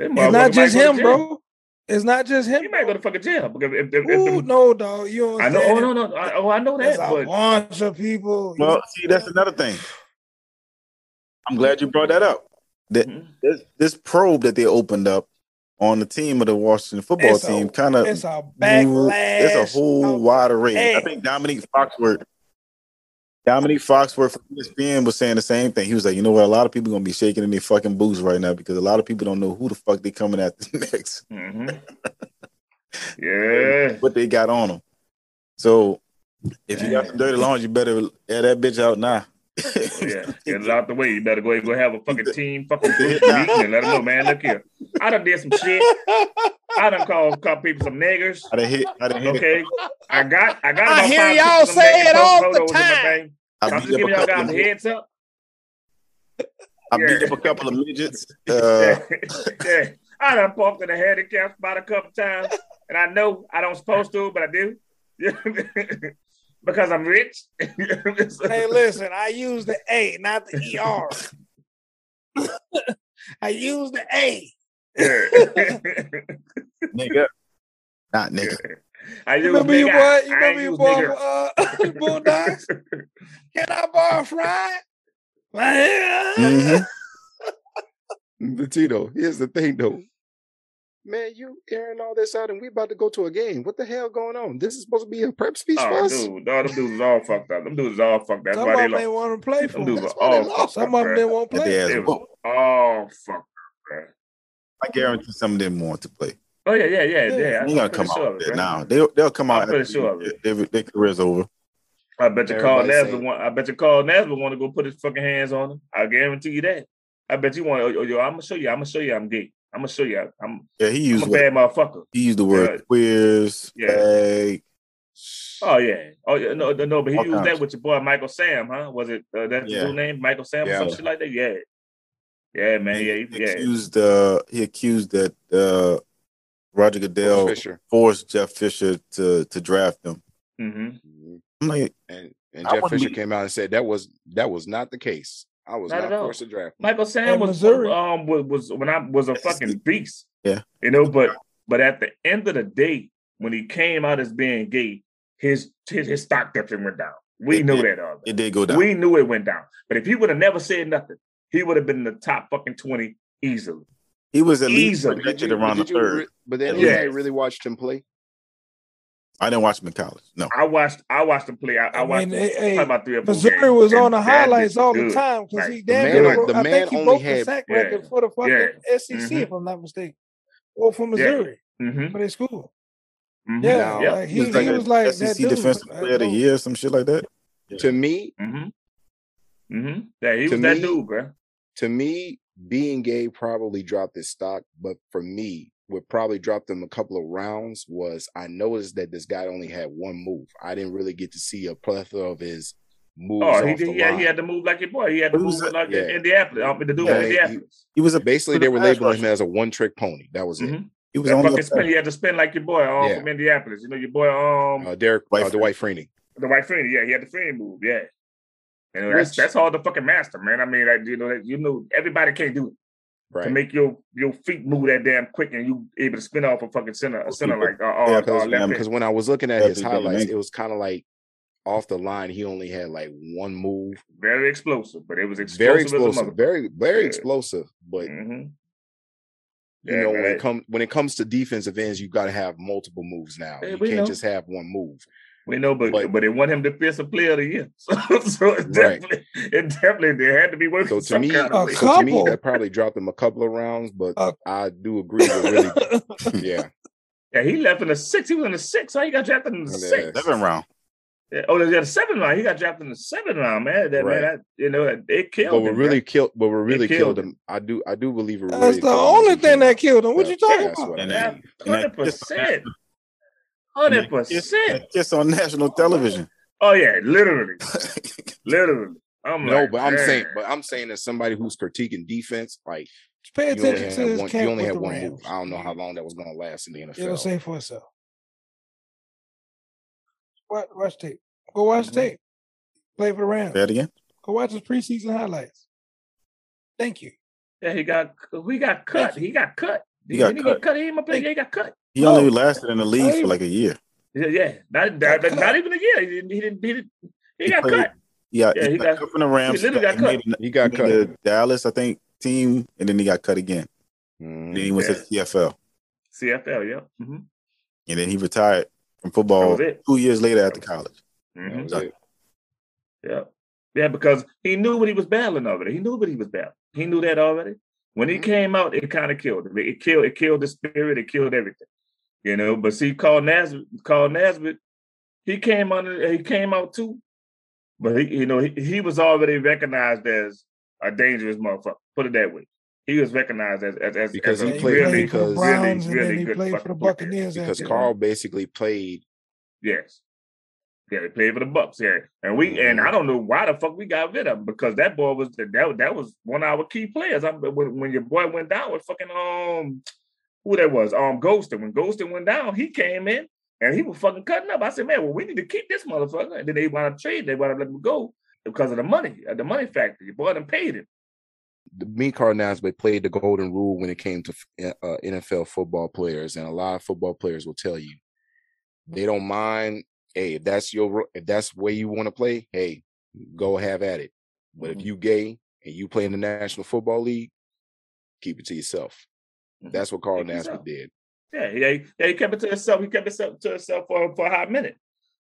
It's not just might him, jail. bro. It's not just him. He might go to fucking jail because if, if, if, Ooh, if- no, dog. You don't I know. Oh no, no. I, oh, I know There's that. a But bunch of people. Well, see, that's another thing. I'm glad you brought that up. That Mhm. this, this probe that they opened up on the team of the Washington football It's team kind of it's a backlash. It's a whole of- wide array. I think Dominique Foxworth, Dominique Foxworth from ESPN was saying the same thing. He was like, you know what, a lot of people gonna be shaking in their fucking boots right now because a lot of people don't know who the fuck they coming at next, Mhm. yeah. what they got on them. So if you got some dirty laundry, you better air that bitch out now. Yeah, get it out the way. You better go ahead and go have a fucking team fucking Yeah. meeting and let them know, man. Look here, I done did some shit. I done called, called people some niggers. I done hit, I done hit it. Okay, I got, I got. I hear y'all six of them say it all the photos in my time. Thing. I I'm beat just up a giving y'all couple guys of a heads up. I beat Yeah. up a couple of midgets. Uh, yeah, I done parked in the handicap spot a couple times, and I know I don't supposed to, but I do because I'm rich. Hey, listen, I use the A, not the ER. I use the A. nigga, not nigga. I You use remember your nigga. boy? You I remember ain't your use boy nigger. uh, Boondocks? Can I borrow a fry? Mhm. But Tito, here's the thing though. Man, you airing all this out and we about to go to a game. What the hell going on? This is supposed to be a prep speech for Oh, us? dude, no, them dudes is all fucked up. Them dudes is all fucked up. That's Some why of they them lost. didn't want to play for Them them. dudes That's are why they all lost. fucked Some of them bruh. didn't want to play. they ass was all fucked up. bruh. I guarantee some of them want to play. Oh yeah, yeah, yeah, Yeah. yeah. They I'm ain't gonna come sure out it, it bruh. now. They'll they'll come out I'm pretty sure of it. their, their career's over. I bet you Carl Everybody want. I bet you Carl Nassib want to go put his fucking hands on him. I guarantee you that. I bet you want. Oh, yo, I'm gonna show you. I'm gonna show you. I'm gay. I'm gonna show you. I'm. Yeah, he I'm used a what, bad motherfucker. he used the word Yeah. queers, Yeah. fag. Oh yeah. Oh yeah. No, no, no. But he All used kinds. that with your boy Michael Sam, huh? Was it uh, that's Yeah. his new name, Michael Sam, or Yeah. some shit like that? Yeah. Yeah, man. Yeah, he he- yeah. accused uh he accused that uh Roger Goodell Fisher. forced Jeff Fisher to to draft him. hmm Mhm. I'm like, And and Jeff Fisher be- came out and said that was that was not the case. I was Not not, forced to draft. him. Michael Sam In was Missouri. um was, was when I was a fucking beast. Yeah. You know, but but at the end of the day, when he came out as being gay, his his, his stock definitely went down. We It knew did. that already. it did go down. We knew it went down. But if he would have never said nothing, he would have been in the top fucking 20 easily. He was at least Easily. projected you- around the third. re- but then At anybody really watched him play? I didn't watch him in college. No. I watched I watched him play. I, I I watched mean, him hey, hey, about three or four Missouri games, was on the highlights all the time because Like, he the damn man- near the broke- I think he only broke the sack Yeah. record for the fucking SEC, Mhm. if I'm not mistaken, or for Missouri Mhm. for their school. Mhm. Yeah, Now, Yep. like, He he, was like he was like that SEC dude. defensive player of the know. year, some shit like that. To me, Mhm. Mhm. Yeah, he To was that me- dude, bro. to me, being gay probably dropped his stock, but for me, what probably dropped him a couple of rounds was I noticed that this guy only had one move. I didn't really get to see a plethora of his moves Oh, off he the did. Yeah, line. he had to move like your boy. He had to move a- like yeah. Indianapolis. Um, the dude Yeah, from he- Indianapolis. He was a Basically, they were pass labeling him as a one-trick pony. That was it. Mhm. He was That only fucking spin. He had to spin like your boy um, Yeah. from Indianapolis. You know your boy um Uh, Derek, White uh, Dwight Freeney. the white friend. Yeah, he had the friend move. Yeah. You know, that's Which- that's hard to fucking master, man. I mean, like, you know, you know, everybody can't do it. to make your your feet move that damn quick and you able to spin off a fucking center, a center like uh, uh, Yeah, uh, Because left hand. because when I was looking at his highlights, it was kind of like off the line. He only had like one move. Very explosive, but it was explosive. Very As a explosive. Very very Yeah. explosive. But Mhm. you Yeah, know when man. it comes when it comes to defensive ends, you got to have multiple moves now. Yeah, you can't know. just have one move. We know, but But- but, it won him defensive player of the year. So, so it Right. definitely, it definitely there had to be working So to some me, kind of way. so to me, couple. that probably dropped him a couple of rounds. But I do agree with really, yeah, Yeah, he left in the six. He was in the six. So he got drafted in the Yeah. six. seven round. Yeah. Oh, there's the seven round. He got drafted in the seven round, man. That Right. man, that, you know, that it killed but what him. really bro. killed, but what really killed killed him, I do, I do believe it. That's really the killed him only thing that killed him. What Yeah, you talking that's about? what I And mean. that- and hundred percent, hundred percent. Just on national television. Oh yeah, literally, literally. I'm No, like, but I'm saying, but I'm saying as somebody who's critiquing defense, like Just pay You only attention to had his one, you only with had one Rams. move. I don't know how long that was going to last in the NFL. It'll say for itself. Watch, watch tape. Go watch Mhm. tape. Play for the Rams. Say that again. Go watch his preseason highlights. Thank you. Yeah, he got we got cut. He got cut. He got Didn't cut. get cut. He ain't play. He got cut. He only No. lasted in the league Hey. for like a year. Yeah, yeah. Not, not, cut. not even a year. He didn't. He didn't. He, didn't, he He got played- cut. Yeah, Yeah, he, he got, got- cut from the Rams. literally got he made, He got he cut. made the Dallas, I think, team, and then he got cut again. Mhm. Then he went to CFL, CFL. Yeah. Mm-hmm. and then he retired from football two years later after college. That Mm-hmm. was. Yeah. Yeah, because he knew what he was battling already. He knew what he was battling. He knew that already. When he Mhm. came out, it kind of killed him. It killed. It killed the spirit. It killed everything. You know. But see, Carl Nassib, Carl Nassib, he came under. He came out too. But he, you know, he, he was already recognized as a dangerous motherfucker. Put it that way. He was recognized as as, as Because as he a played- really, for the because- Browns really, and really he good played for the fucking football. Buccaneers. Because after Carl basically played. Yes. Yeah, he played for the Bucks. Yeah, and we and I don't know why the fuck we got rid of him because that boy was that that was one of our key players. I when, when your boy went down with fucking um who that was um Ghosted. When Ghosted went down, he came in and he was fucking cutting up. I said, man, well we need to keep this motherfucker. And then they want to trade. They want to let him go because of the money, uh, the money factor. Your boy done paid him. The me Carl Nassib played the golden rule when it came to uh, NFL football players, and a lot of football players will tell you they don't mind. Hey, if that's your if that's where you want to play, hey, go have at it. But if you gay and you play in the National Football League, keep it to yourself. Mhm. That's what Carl Keep it Nassib yourself. did. Yeah, yeah, he- yeah. He kept it to himself. He kept it to himself for, for a hot minute.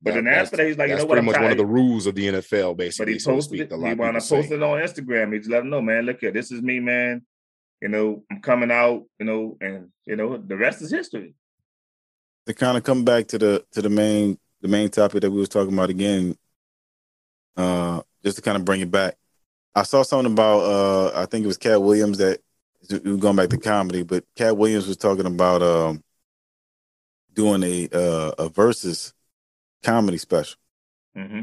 But That- then after that, he's like, you know what? pretty I'm much one of the rules of the NFL, basically. But basically, he so to posted speak. it. He lot want to post it on Instagram. He just let them know, man. Look here, this is me, man. You know, I'm coming out. You know, and you know, the rest is history. To kind of come back to the to the main the main topic that we was talking about again, uh, just to kind of bring it back. I saw something about uh, I think it was Katt Williams that we were going back to comedy, but Katt Williams was talking about um, doing a uh, a versus comedy special. Mm-hmm.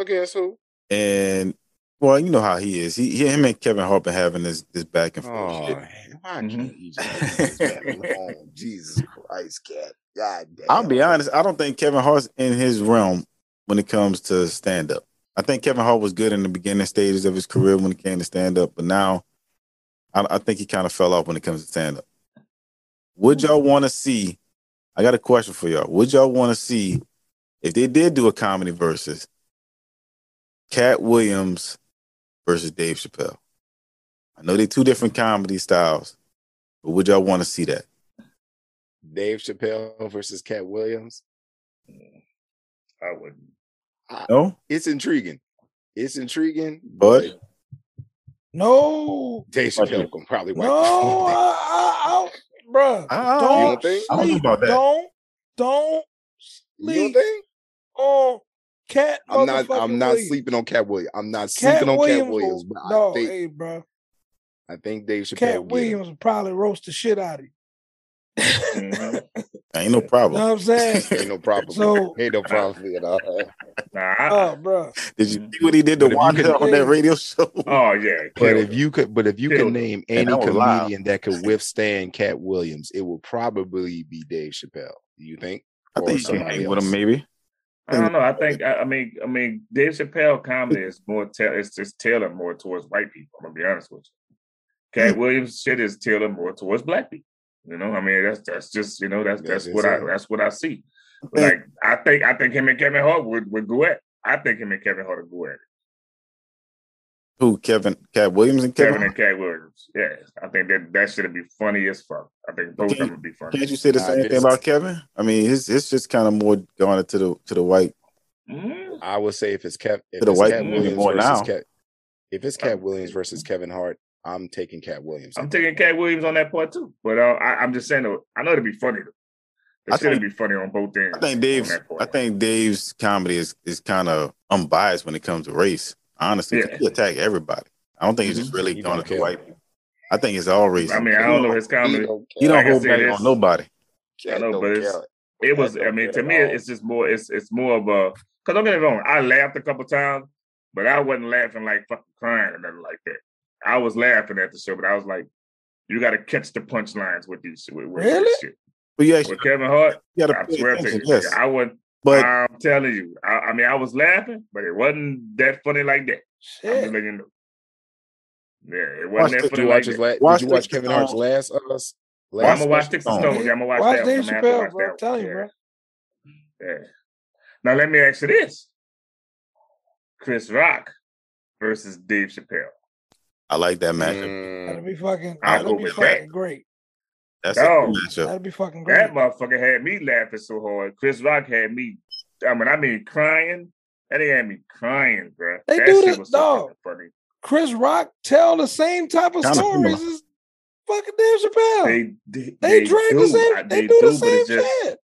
Okay, so And well, you know how he is. He, he him and Kevin Hart been having this this back and forth. oh, shit. why can't you just leave this man alone? Jesus Christ, Katt. God damn. I'll be honest. I don't think Kevin Hart's in his realm when it comes to stand up. I think Kevin Hart was good in the beginning stages of his career when it came to stand up, but now I, I think he kind of fell off when it comes to stand up. Would y'all want to see? I got a question for y'all. Would y'all want to see if they did do a comedy versus Katt Williams versus Dave Chappelle? I know they're two different comedy styles, but would y'all want to see that? Dave Chappelle versus Katt Williams. I wouldn't. No, It's intriguing. It's intriguing, but No, Dave Chappelle can probably wipe no, the I, floor. I, I, bruh. I, don't, don't think? I don't know sleep. about that. Don't, don't You don't sleep think? on Katt. I'm not. I'm not Williams. sleeping on Katt Williams. I'm not Katt sleeping on Williams Katt Williams. will- But no, I think hey, bro. I think Dave Chappelle. Katt will get him. Williams will probably roast the shit out of you. Mhm. Ain't no know problem. what I'm saying? Ain't no problem. So- ain't no problem at all. Nah, Oh, bro. Did you see what he did to But Wanda could- on that radio show? oh yeah. But if you could, but if you Killed can name any that was live. comedian that could withstand Katt Williams, it would probably be Dave Chappelle. Do you think? I Or think somebody with him, maybe. I don't know. I think I, I mean I mean Dave Chappelle comedy is more ta- it's just tailored more towards white people. I'm gonna be honest with you. Katt Williams shit is tailored more towards black people. You know, I mean that's that's just you know that's That's that's what I that's what I see. Like I think I think him and Kevin Hart would would go at. I think him and Kevin Hart would go at it. Who? Kevin, Katt Williams, and Kevin. Kevin and Katt Williams. Yeah, I think that that should be funny as fuck. I think both of them would be funny. Can't you say the Nah, same thing about Kevin? I mean, it's it's just kind of more going to the to the white. Mhm. I would say if it's Kev, if To the it's white Katt Williams more now. Katt, if it's Katt Williams versus Kevin Hart, I'm taking Katt Williams. I'm taking Katt Williams on that part too. But uh, I, I'm just saying though, I know it'd be funny though. I It should think- be funny on both ends. I think Dave's. I think Dave's comedy is is kind of unbiased when it comes to race. Honestly, Yeah. he attack everybody. I don't think he's just really He going don't to the white people. I think it's all race. I mean, I don't know his He comedy. don't He don't Like hold back on nobody. I know, but it's- It was. I mean, to me, it's just more. It's it's more of a. Cause don't get me wrong. I laughed a couple times, but I wasn't laughing like fucking crying or nothing like that. I was laughing at the show, but I was like, you got to catch the punchlines with these with, with Really? this shit. But you actually With Kevin Hart, you I pay swear to you, yes. I would. But I'm telling you, I, I mean, I was laughing, but it wasn't that funny like that. I'm just Shit. letting you know. Yeah, it wasn't the- that Did funny you like watch his that. Watch Did you watch Kevin Hart's Stones. last? Uh, I'm gonna watch special? Sticks and. Stones. Yeah, I'm gonna watch Watch that. Dave one. I'm gonna Chappelle, watch bro. that I'm telling you, one. bro. Yeah. Now let me ask you this: Chris Rock versus Dave Chappelle. I like that matchup. That'd Mm, be fucking. I'll That'd go be fucking that. great. That's Dog. a good matchup. That'd be fucking great. That great. motherfucker had me laughing so hard. Chris Rock had me. I mean, I mean, crying. That ain't had me crying, bro. They that do shit that- was so dog. funny. Chris Rock tell the same type of Kinda stories similar. as fucking Dave Chappelle. They they, They, drag do. the same. I- They, do, the but same it's just- shit.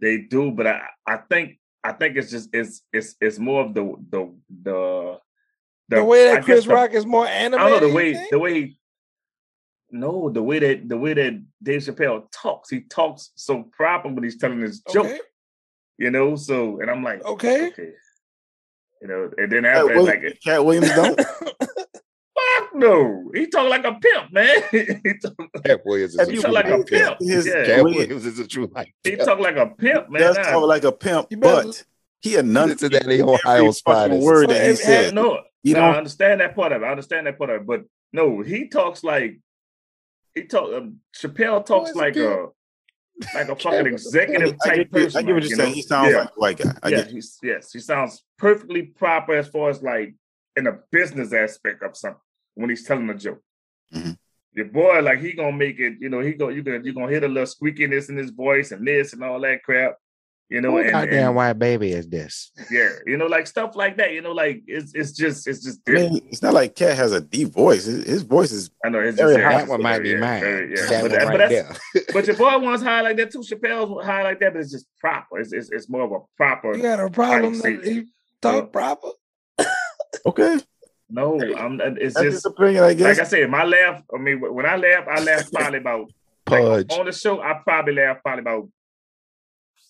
They do, but I I think I think it's just it's it's it's more of the the the The, way that guess Chris the- Rock is more animated. I don't know the way think? the way he no the way that the way that Dave Chappelle talks he talks so proper when he's telling his joke Okay. you know so and I'm like Okay. okay you know and then Katt, after Williams, like Katt Williams don't. fuck no he talk like a pimp man he talk, Katt Williams is Have a talk true like a pimp His- yeah Katt Williams- Williams is a true life. he talk like a pimp man does Nah. talk like a pimp, but he enunciates Cincinnati, every Ohio fucking word that he said. no You no, I understand that part of it I understand that part of it but no he talks like he talk um, Chappelle talks a like pimp. a like a fucking a executive I type get, person I get what like, you're you saying. know? He sounds Yeah. like a white guy. I yeah, yes, he sounds perfectly proper as far as like in a business aspect of something when he's telling a joke. Mhm. Your boy, like he gonna make it, you know, he go you gonna you gonna hit a little squeakiness in his voice and this and all that crap, you know, What and, goddamn and white baby is this? yeah, you know, like stuff like that, you know, like it's it's just it's just I mean, it's not like Katt has a deep voice. His, his voice is I know it's very just high. it's That one might be yeah, mine. very- yeah. That But, one that- but right that's but your boy wants high like that too. Chappelle's high like that, but it's just proper. It's it's, it's more of a proper. You got a problem see. that he talk proper. okay. No, I'm. It's That's just opinion, I guess. like I said, my laugh. I mean, when I laugh, I laugh probably about like, Pudge. on the show. I probably laugh probably about.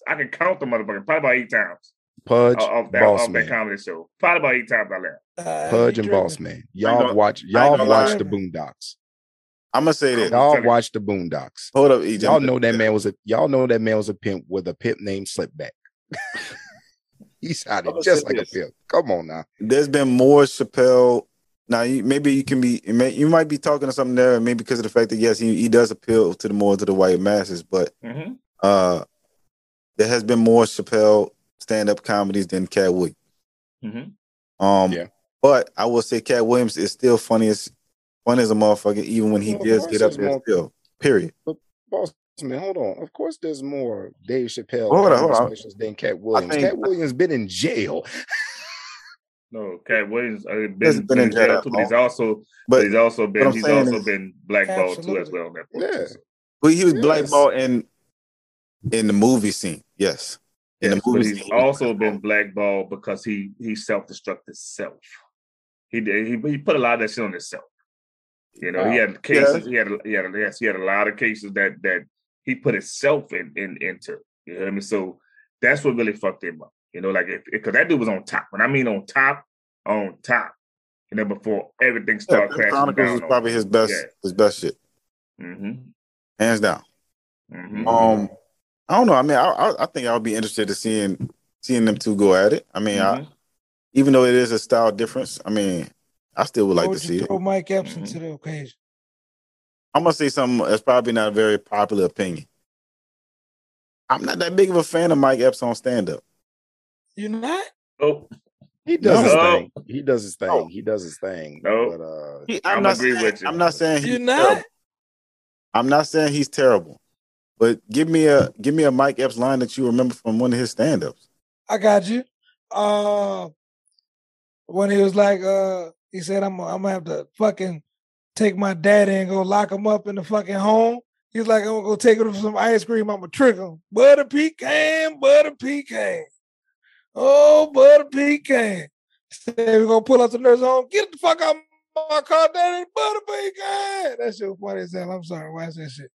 I can count the motherfucker probably about eight times Pudge, off, off that Boss off that Man. comedy show. Probably about eight times I laugh. Uh, Pudge and. Boss Man. Y'all gonna- watch. Y'all watch the Boondocks. I'm gonna say this. Y'all watch the Boondocks. Hold up, EJ. Y'all know that man was a. Y'all know that man was a pimp with a pimp named Slickback. he sounded I'ma just like this. a pimp. Come on now. There's been more Chappelle. Now, you, maybe you can be. You, may, you might be talking to something there, maybe because of the fact that yes, he, he does appeal to the more to the white masses, but Mm-hmm. uh, there has been more Chappelle stand-up comedies than Katt Williams. Mm-hmm. Um, Yeah. But I will say Katt Williams is still funny as funny as a motherfucker, even when he Well, does get up there's there. more- Still, period. Boss Man, hold on. Of course, there's more Dave Chappelle Hold on, comedy hold on. specials than Katt Williams. think- Katt Williams been in jail. No, Katt Williams uh, been, Hasn't been in jail that too, but he's also But he's also been he's also is- been blackballed too as well. on that point, too, Yeah. so. but he was Yes. blackballed in in the movie scene. Yes, in Yes, the movie he's scene. he also been blackballed because he he self destructed self. He did he, he put a lot of that shit on himself. You know, he had cases. He had a- he had yes, he had a lot of cases that that he put himself in in into. You know what I mean? So that's what really fucked him up. You know, like if because that dude was on top. When I mean on top, on top. You know, before everything started Pimp crashing Chronicles down. is probably his best Yeah. his best shit, Mm-hmm. hands down. Mm-hmm. Um, I don't know. I mean, I I, I think I'll be interested to seeing seeing them two go at it. I mean, I, Mhm. even though it is a style difference, I mean, I still would Why like to would see you it. throw Mike Epps Mhm. into the occasion? I'm gonna say something that's probably not a very popular opinion. I'm not that big of a fan of Mike Epps on stand up. You're not? Oh, He does his thing. He does his thing. No. He does his thing. No. But uh I'm I'm not agree saying, with you. I'm not saying he's You not? terrible. I'm not saying he's terrible. But give me a give me a Mike Epps line that you remember from one of his stand-ups. I got you. Uh, when he was like, uh, he said, "I'm, I'm gonna have to fucking take my daddy and go lock him up in the fucking home." He's like, "I'm gonna go take him some ice cream. I'm gonna trick him. Butter pecan, butter pecan. Oh, butter pecan." Said we're gonna pull up the nurse home. Get the fuck out my car, daddy. Butter pecan. That shit was funny as hell. I'm sorry. Watch that shit.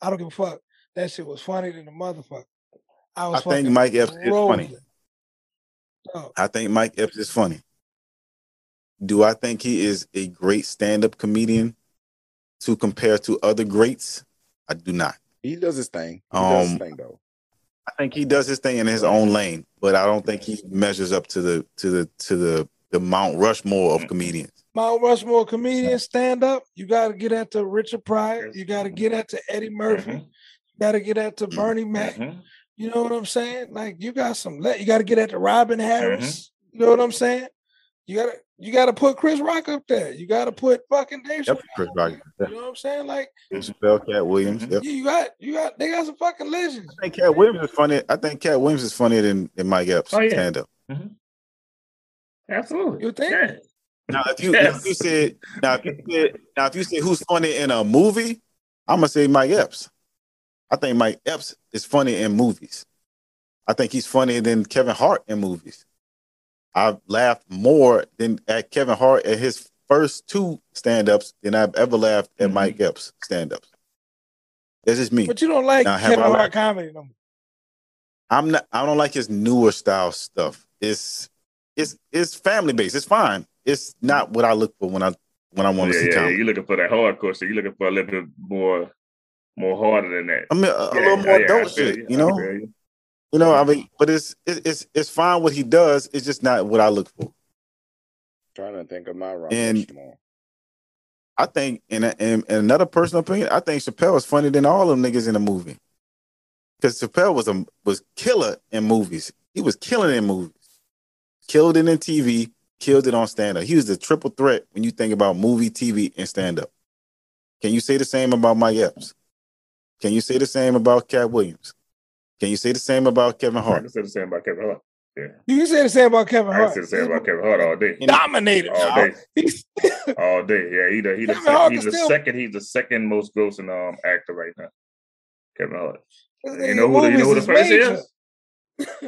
I don't give a fuck. That shit was funny than the motherfucker. I was I think Mike Epps is funny. rolling. Dog. I think Mike Epps is funny. Do I think he is a great stand-up comedian? to compare to other greats. I do not. He does his thing. He does his Um, thing though. I think he does his thing in his own lane, but I don't think he measures up to the to the to the the Mount Rushmore of comedians. Mount Rushmore comedian stand up. You got to get at to Richard Pryor. You got to get at to Eddie Murphy. You got to get at to Bernie Mac. Mhm. You know what I'm saying? Like you got some. le- You got to get at to Robin Mm-hmm. Harris. You know what I'm saying? You got to you got to put Chris Rock up there. You got to put fucking Dave Yep, Chappelle. Chris Rock. You know what I'm saying? Like Chappelle, Katt Williams. Mhm. Yep. you got you got they got some fucking legends. I think Katt Williams is funny. I think Katt Williams is funnier than, than Mike Epps Oh, yeah. stand up. Absolutely. You think? Yeah. Now if you now, if you said now if you said now if you said who's funny in a movie, I'm gonna say Mike Epps. I think Mike Epps is funny in movies. I think he's funnier than Kevin Hart in movies. I've laughed more than at Kevin Hart at his first two stand-ups than I've ever laughed at Mhm. Mike Epps stand-ups. That's just me. But you don't like Now, Kevin Hart liked- comedy no more. I'm not. I don't like his newer style stuff. It's it's it's family based. It's fine. It's not what I look for when I when I want to yeah, see yeah, yeah. comedy. You're looking for that hardcore shit. You're looking for a little bit more, more harder than that. I mean, a, a Yeah, little more yeah, adult shit. you. You know, you. you know. I mean, but it's it, it's it's fine what he does. It's just not what I look for. trying to think of my Rock and- Rushmore. I think, in, a, in, in another personal opinion, I think Chappelle is funnier than all them niggas in the movie. Because Chappelle was a was killer in movies. He was killing in movies, killed it in TV, killed it on stand up. He was the triple threat when you think about movie, TV, and stand up. Can you say the same about Mike Epps? Can you say the same about Katt Williams? Can you say the same about Kevin I Hart? can say the same about Kevin Hart. Yeah, You can say the same about Kevin Hart. I can say the same about Kevin Hart all day. You Dominated. All day, all day. Yeah, he the he the, Kevin sec- he's the still- second. He's the second most grossing um actor right now. Kevin Hart. You know who the, you know who the first major. is?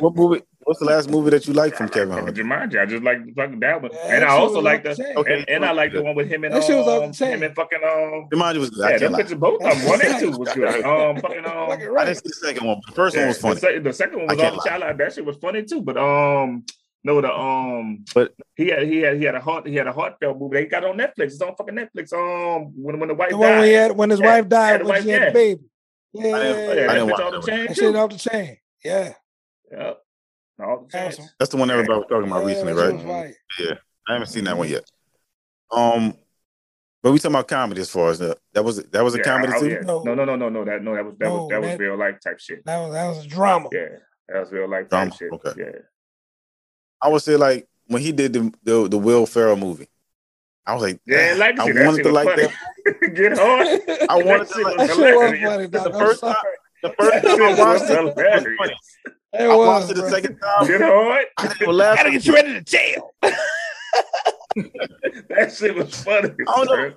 what movie? What's the last movie that you like from Kevin Hart? Jumanji. I just like fucking that one, Yeah, and that I also like off the the. Okay. and, and I like the one with him and That shit was off um, the chain. him and fucking um. Jumanji was good. I Yeah, can't them lie. both. Um, one and two was good. Um, fucking um. Fucking I right. didn't see the second one. The first Yeah, one was funny. The, sec- the second one I was can't off the child. That shit was funny too. But um, no, the um, But- he had he had he had a heart he had a heartfelt movie. They got on Netflix. It's on fucking Netflix. Um, when when the wife The one when, he died. had, when his Yeah, wife died when wife- she had yeah. the baby. Yeah, I didn't- yeah, yeah, I that didn't watch off that the chain shit off the chain. Yeah. Yeah, off the. Awesome. That's the one everybody was talking about Yeah, recently, that shit right? Yeah. I haven't seen that one yet. Um, but we talking about comedy as far as the, that was that was a Yeah, comedy oh, too. yeah. No. No, no, no, no, no. That no, that was that No, was that was real life type shit. That was that was a drama. Yeah, that was real life Drama, type shit. okay. Yeah. I would say like when he did the the, the Will Ferrell movie, I was like, Yeah, "Ah, like I wanted to like funny. that. Get hard. I wanted That to shit like that was shit funny. The I'm first sorry. time, the first time I watched it, it was I watched it the second time. Get hard. I. Gotta get you ready to jail. That shit was funny. I don't know.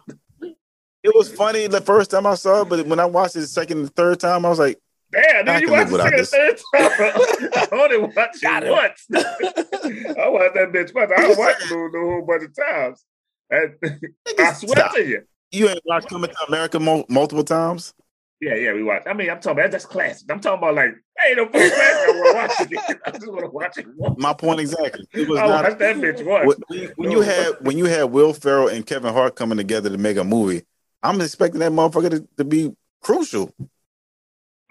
It was funny the first time I saw it, but when I watched it the second and third time, I was like, Damn, dude, you live the second third time. I only watched Got it once. I watched that bitch once. I watched it the the whole bunch of times. And I "Nigga, swear stop. to you. You ain't watched Coming to America mul- multiple times? Yeah, yeah, we watched. I mean, I'm talking about that's classic. I'm talking about like, hey, no fucking classic. I want to watch it. I just want to watch it once. My point exactly. It was I not. watched that bitch once. When, when you had when you had Will Ferrell and Kevin Hart coming together to make a movie, I'm expecting that motherfucker to, to be crucial.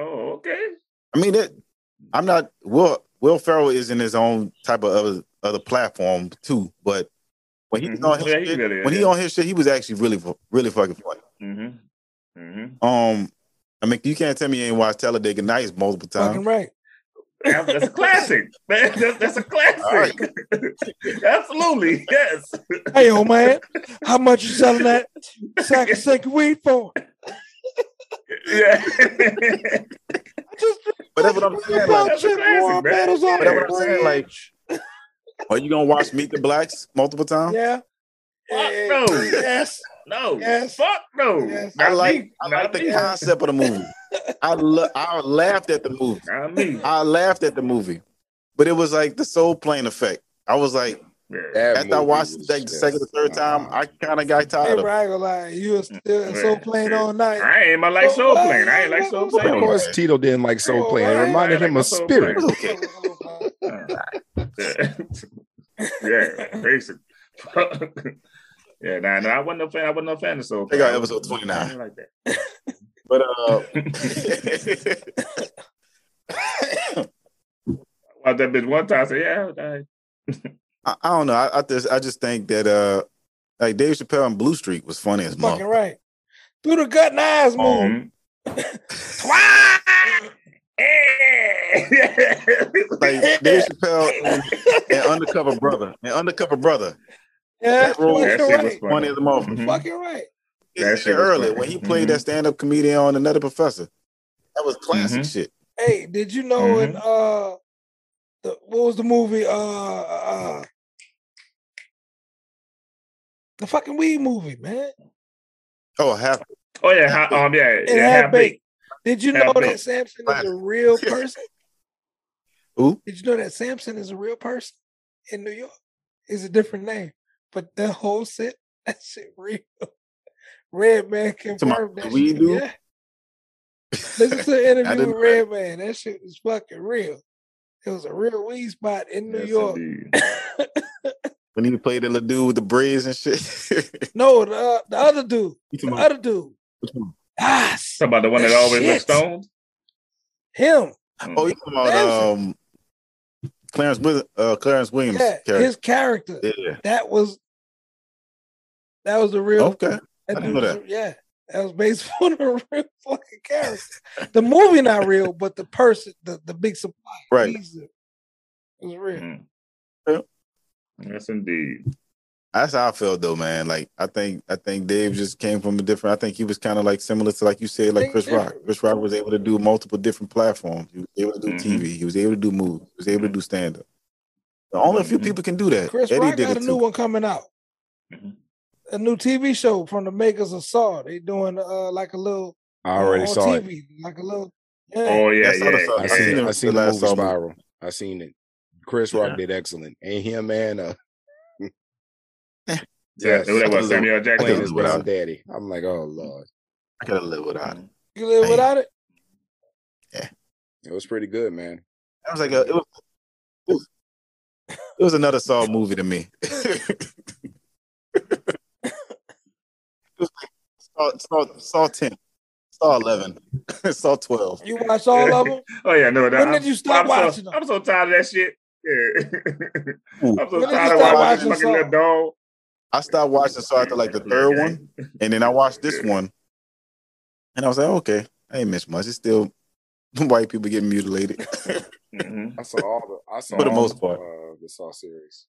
Oh, okay. I mean, that I'm not. Will Will Ferrell is in his own type of other other platform too, but when he's Mhm. on his Yeah, he shit, really is, when he on his shit, he was actually really really fucking funny. Mm-hmm. Mm-hmm. Um, I mean, you can't tell me you ain't watched Talladega Nights multiple Fucking times. right. That's a classic. Man, that's, that's a classic. Absolutely, yes. Hey, old man, how much you selling that sack of sinking weed for? Yeah. Just But that's what I'm saying. Like, That's a classic, man. battles on but that's what I'm saying. Like, are you gonna watch Meet the Blacks multiple times? yeah. Fuck Yeah. no. Yes. No. Yes. Fuck no. Yes. I like me. I Not like the me. concept of the movie. I lo- I laughed at the movie. Not me. I laughed at the movie, but it was like the soul plane effect. I was like, That after I watched was it like the second or third time, I kind of got tired of bro, it. I ain't. You was still so Yeah. playing all night. I ain't my like soul plane. I ain't like soul plane. Of course, Tito didn't like Soul Plane. It reminded I him of Spirit. It was okay. yeah, basic. Yeah, nah, nah, I wasn't a fan. I wasn't a fan of Soul. Check out Train. episode 29. I like that. But uh, Watched that bitch one time. I said, yeah, okay. I, I don't know. I, I just I just think that uh, like Dave Chappelle and Blue Streak was funny as Fucking fuck. right. Through the gut and eyes move. Mhm. Like Dave Chappelle and, and Undercover Brother and Undercover Brother. Yeah, That role- That shit was right. funny. Funny as a motherfucker. Mhm. Fucking right. That shit was early funny. when he played Mhm. that stand-up comedian on Another Professor. That was classic Mhm. shit. Hey, did you know in Mhm. uh the what was the movie? Uh uh the fucking weed movie, man. Oh, half Oh yeah, ha- um, yeah, And yeah, half half baked. baked. Did you know Half that baked. Samson is a real person? Who? Did you know that Samson is a real person in New York? It's a different name, but that whole set, that shit real. Redman confirmed the that weed shit. dude? Yeah. Listen to the interview with Redman. That shit was fucking real. It was a real weed spot in New Yes, York. when he played the little dude with the braids and shit. no, the, uh, the other dude. You The other dude. which one? Ah, Talking about the one that always looks Shit. stoned. him. Oh, you talking about um Clarence Wil- uh Clarence Williams Yeah, character. his character. yeah. That was that was the real Okay. That I didn't know was- that. yeah, that was based on a real fucking character. The movie not real, but the person, the, the big supply, Right. he's it was real. Mm. Yeah. Yes, indeed. That's how I felt though, man. Like I think I think Dave just came from a different. I think he was kind of like similar to like you said, like Chris Rock. Chris Rock was able to do multiple different platforms. He was able to do Mhm. TV. He was able to do movies. He was able to do stand up. Only a few Mhm. people can do that. Chris Eddie Rock did got a new too. one coming out, Mhm. a new TV show from the makers of Saw. They doing uh like a little I already on saw it. Like a little. Yeah. Oh yeah, I saw yeah. I I seen, seen it. it I seen the the last movie summer. Spiral. I seen it. Chris Rock Yeah. did excellent, and him man, uh, Yeah, yes, who that was Samuel I playing could've his Jackson. lived without daddy. I'm like, oh lord, I gotta live without it. Mm-hmm. You live Hey. without it? Yeah, it was pretty good, man. I was like, a, it was. It was, it was another Saw movie to me. it was like Saw, Saw, Saw 10, Saw 11, Saw 12. You watch all of them? Oh yeah, no. That, When did you stop I'm watching so, them? I'm so tired of that shit. Yeah. I'm so When tired of watching watching fucking Saw? little dog. I stopped watching Saw after like the third one, and then I watched this one, and I was like, okay, I ain't missed much. It's still white people getting mutilated. Mhm. I saw all the. I saw For the all most of, part. uh, the Saw series.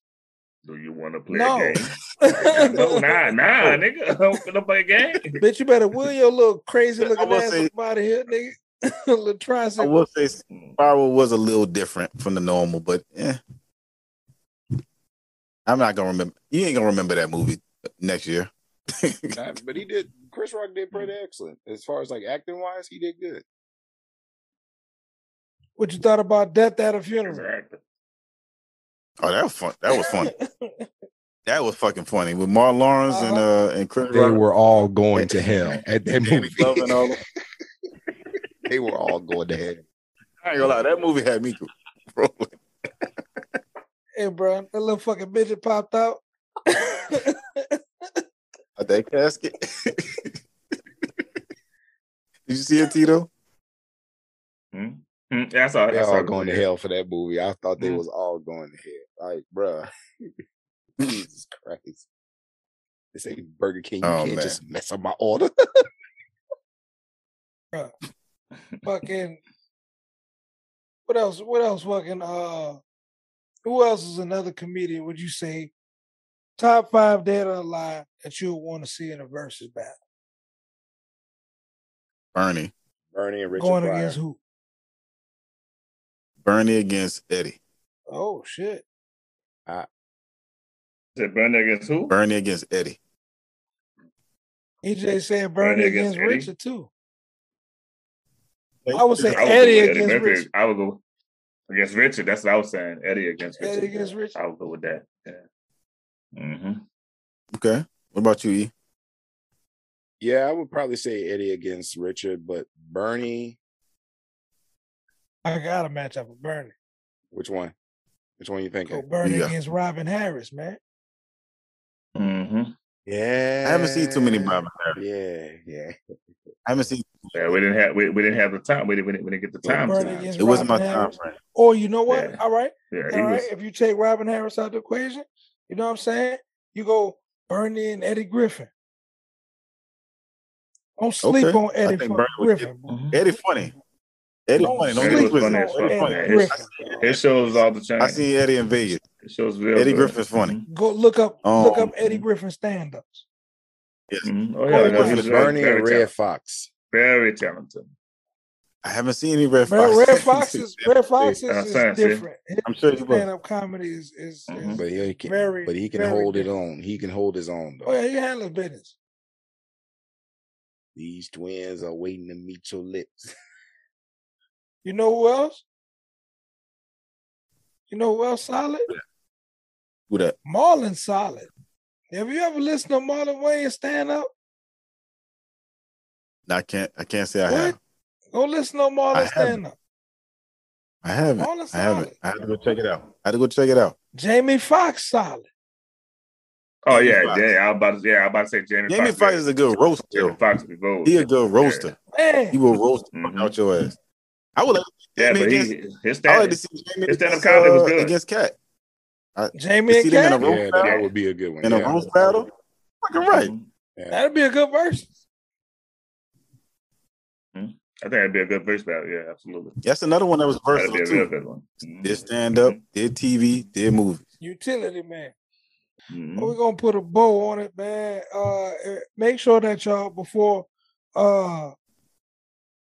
Do you want to play No. a game? no, nah, nah, nigga. I don't finna play a game. Bitch, you better will your little crazy looking ass say- out of here, nigga. little I will say Spiral was a little different from the normal, but yeah. I'm not gonna remember. You ain't gonna remember that movie next year. But he did. Chris Rock did pretty excellent as far as like acting wise. He did good. What you thought about Death at a Funeral? Oh, that was fun. That was funny. that was fucking funny with Mark Lawrence and Uh-huh. uh and Chris They Rock. were all going to hell at that Danny movie. And all that. they were all going to hell. I ain't gonna lie, that movie had me rolling. Hey, bro, that little fucking midget popped out. At that casket. Did you see it, Tito? Hmm? Hmm, Yeah, I saw it. They I saw all going to hell for that movie. I thought they Mhm. was all going to hell. Like, bruh, Jesus Christ. They say Burger King, you Oh, can't man. just mess up my order. fucking what else? What else? Fucking uh, who else is another comedian? Would you say top five dead or alive that you would want to see in a versus battle? Bernie. Bernie and Richard Going Pryor. against who? Bernie against Eddie. Oh shit! Said Bernie against who? Bernie against Eddie. EJ said Bernie Bernie against against Richard too. I would say I would go Eddie against Murphy. Richard. I would go against Richard. That's what I was saying. Eddie against Richard. Eddie against Richard. I would go with that. Yeah. Mm-hmm. Okay. What about you, E? Yeah, I would probably say Eddie against Richard, but Bernie, I got to match up with Bernie. which one? Which one you Go thinking? Bernie Yeah. against Robin Harris, man. Mm-hmm. Yeah. I haven't seen too many Robin Harris. Yeah, yeah. I haven't seen. Yeah, we didn't have we, we didn't have the time. We didn't we didn't, we didn't get the time. Burn to. It wasn't my Robin time Harris. frame. Or you know what? Yeah. All right, yeah, all right. was. If you take Robin Harris out of the equation, you know what I'm saying? You go Bernie and Eddie Griffin. Don't sleep Okay. on Eddie think fucking Bernie would Griffin. bro. Eddie funny. Eddie Don't funny. Don't Eddie sleep was funny as fuck. Eddie Yeah, funny. Eddie his, Griffin. his shows all the time. I seen Eddie in Vegas. His shows real Eddie. Griffin's funny. Go look up look Um, up Eddie Griffin stand-ups. Yes. Mhm. Oh yeah, he no, was he Was was it very, Bernie very and Red talented. Fox? Very talented. I haven't seen any Red Redd, Foxx. Redd Foxx is Redd Foxx is, is saying, different. His I'm sure he was. stand-up comedy is is, Mhm. is But he can, very but he can very hold it on. He can hold his own though. Oh yeah, he handles business. These twins are waiting to meet your lips. You know who else? You know who else solid? Who that? Marlon solid. Have you ever listened to Marlon Wayans stand up? I can't. I can't say I What? have. Go listen to I Marlon stand up. I haven't. Marlon I haven't. I had to go check it out. I had to go check it out. Jamie Foxx solid. Oh Jamie yeah, Foxx. yeah. I was about to, yeah, I was about to say Jamie. Jamie Foxx. Foxx is a good roaster. Jamie Foxx is gold. He a good roaster. He Man, will roast the fuck Mhm. out your ass. I would like to see Yeah, Jamie but he against. his I like stand to see Jamie his stand-up against, comedy was uh, good. against Katt Jamie and see in a Katt. roast Yeah, that, battle. that would be a good one. in a yeah. roast battle. Fucking right. Mm-hmm. That'd be a good verse. I think that'd be a good verse battle. Yeah, absolutely. That's another one that was That'd be versatile a real too. good one. Mhm. Did stand up, did TV, did movies. Utility man. Mhm. Well, we're gonna put a bow on it, man. Uh eh, make sure that y'all before uh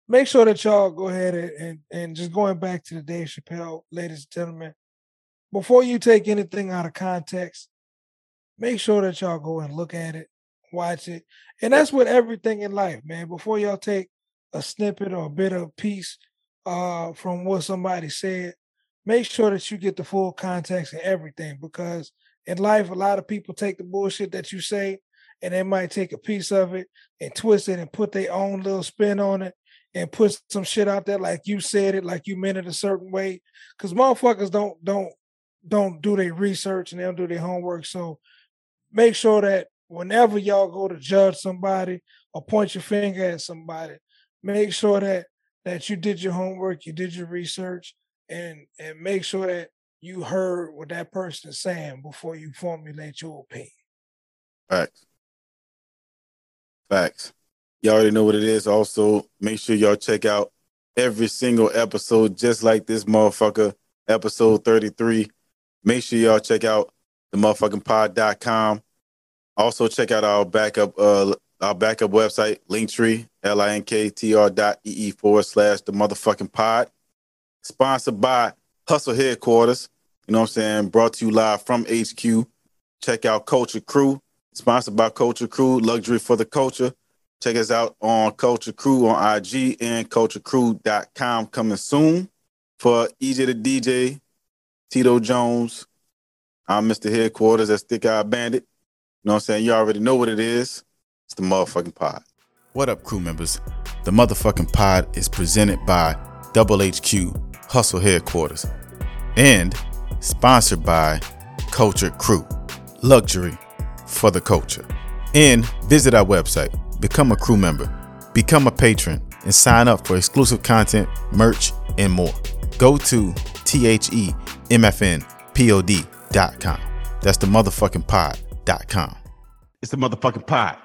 make sure that y'all go ahead and, and, and just going back to the Dave Chappelle, ladies and gentlemen, before you take anything out of context, make sure that y'all go and look at it, watch it. And that's with everything in life, man. Before y'all take a snippet or a bit of piece uh from what somebody said, make sure that you get the full context and everything because in life, a lot of people take the bullshit that you say and they might take a piece of it and twist it and put their own little spin on it and put some shit out there like you said it, like you meant it a certain way. Cause motherfuckers don't don't don't do their research and they don't do their homework. So make sure that whenever y'all go to judge somebody or point your finger at somebody, make sure that that you did your homework, you did your research, and and make sure that you heard what that person is saying before you formulate your opinion. Facts. Facts. Y'all already know what it is. Also, make sure y'all check out every single episode, just like this motherfucker, episode 33. Make sure y'all check out the motherfucking pod.com. Also, check out our backup uh our backup website, Linktree, L-I-N-K-T-R dot E-E forward slash the motherfucking pod. Sponsored by Hustle Headquarters. You know what I'm saying? Brought to you live from HQ. Check out Cultured Krewe, sponsored by Cultured Krewe, luxury for the culture. Check us out on Cultured Krewe on IG and culturecrew.com coming soon. For EJ the DJ, Tito Jones, I'm Mr. Headquarters at Stick Eye Bandit. You know what I'm saying? You already know what it is. It's the motherfucking pod. What up, crew members? The motherfucking pod is presented by Double HQ Hustle Headquarters and sponsored by Cultured Krewe, luxury for the culture. And visit our website, become a crew member, become a patron, and sign up for exclusive content, merch, and more. Go to themfnpod.com. That's the motherfucking pod.com. It's the motherfucking pod.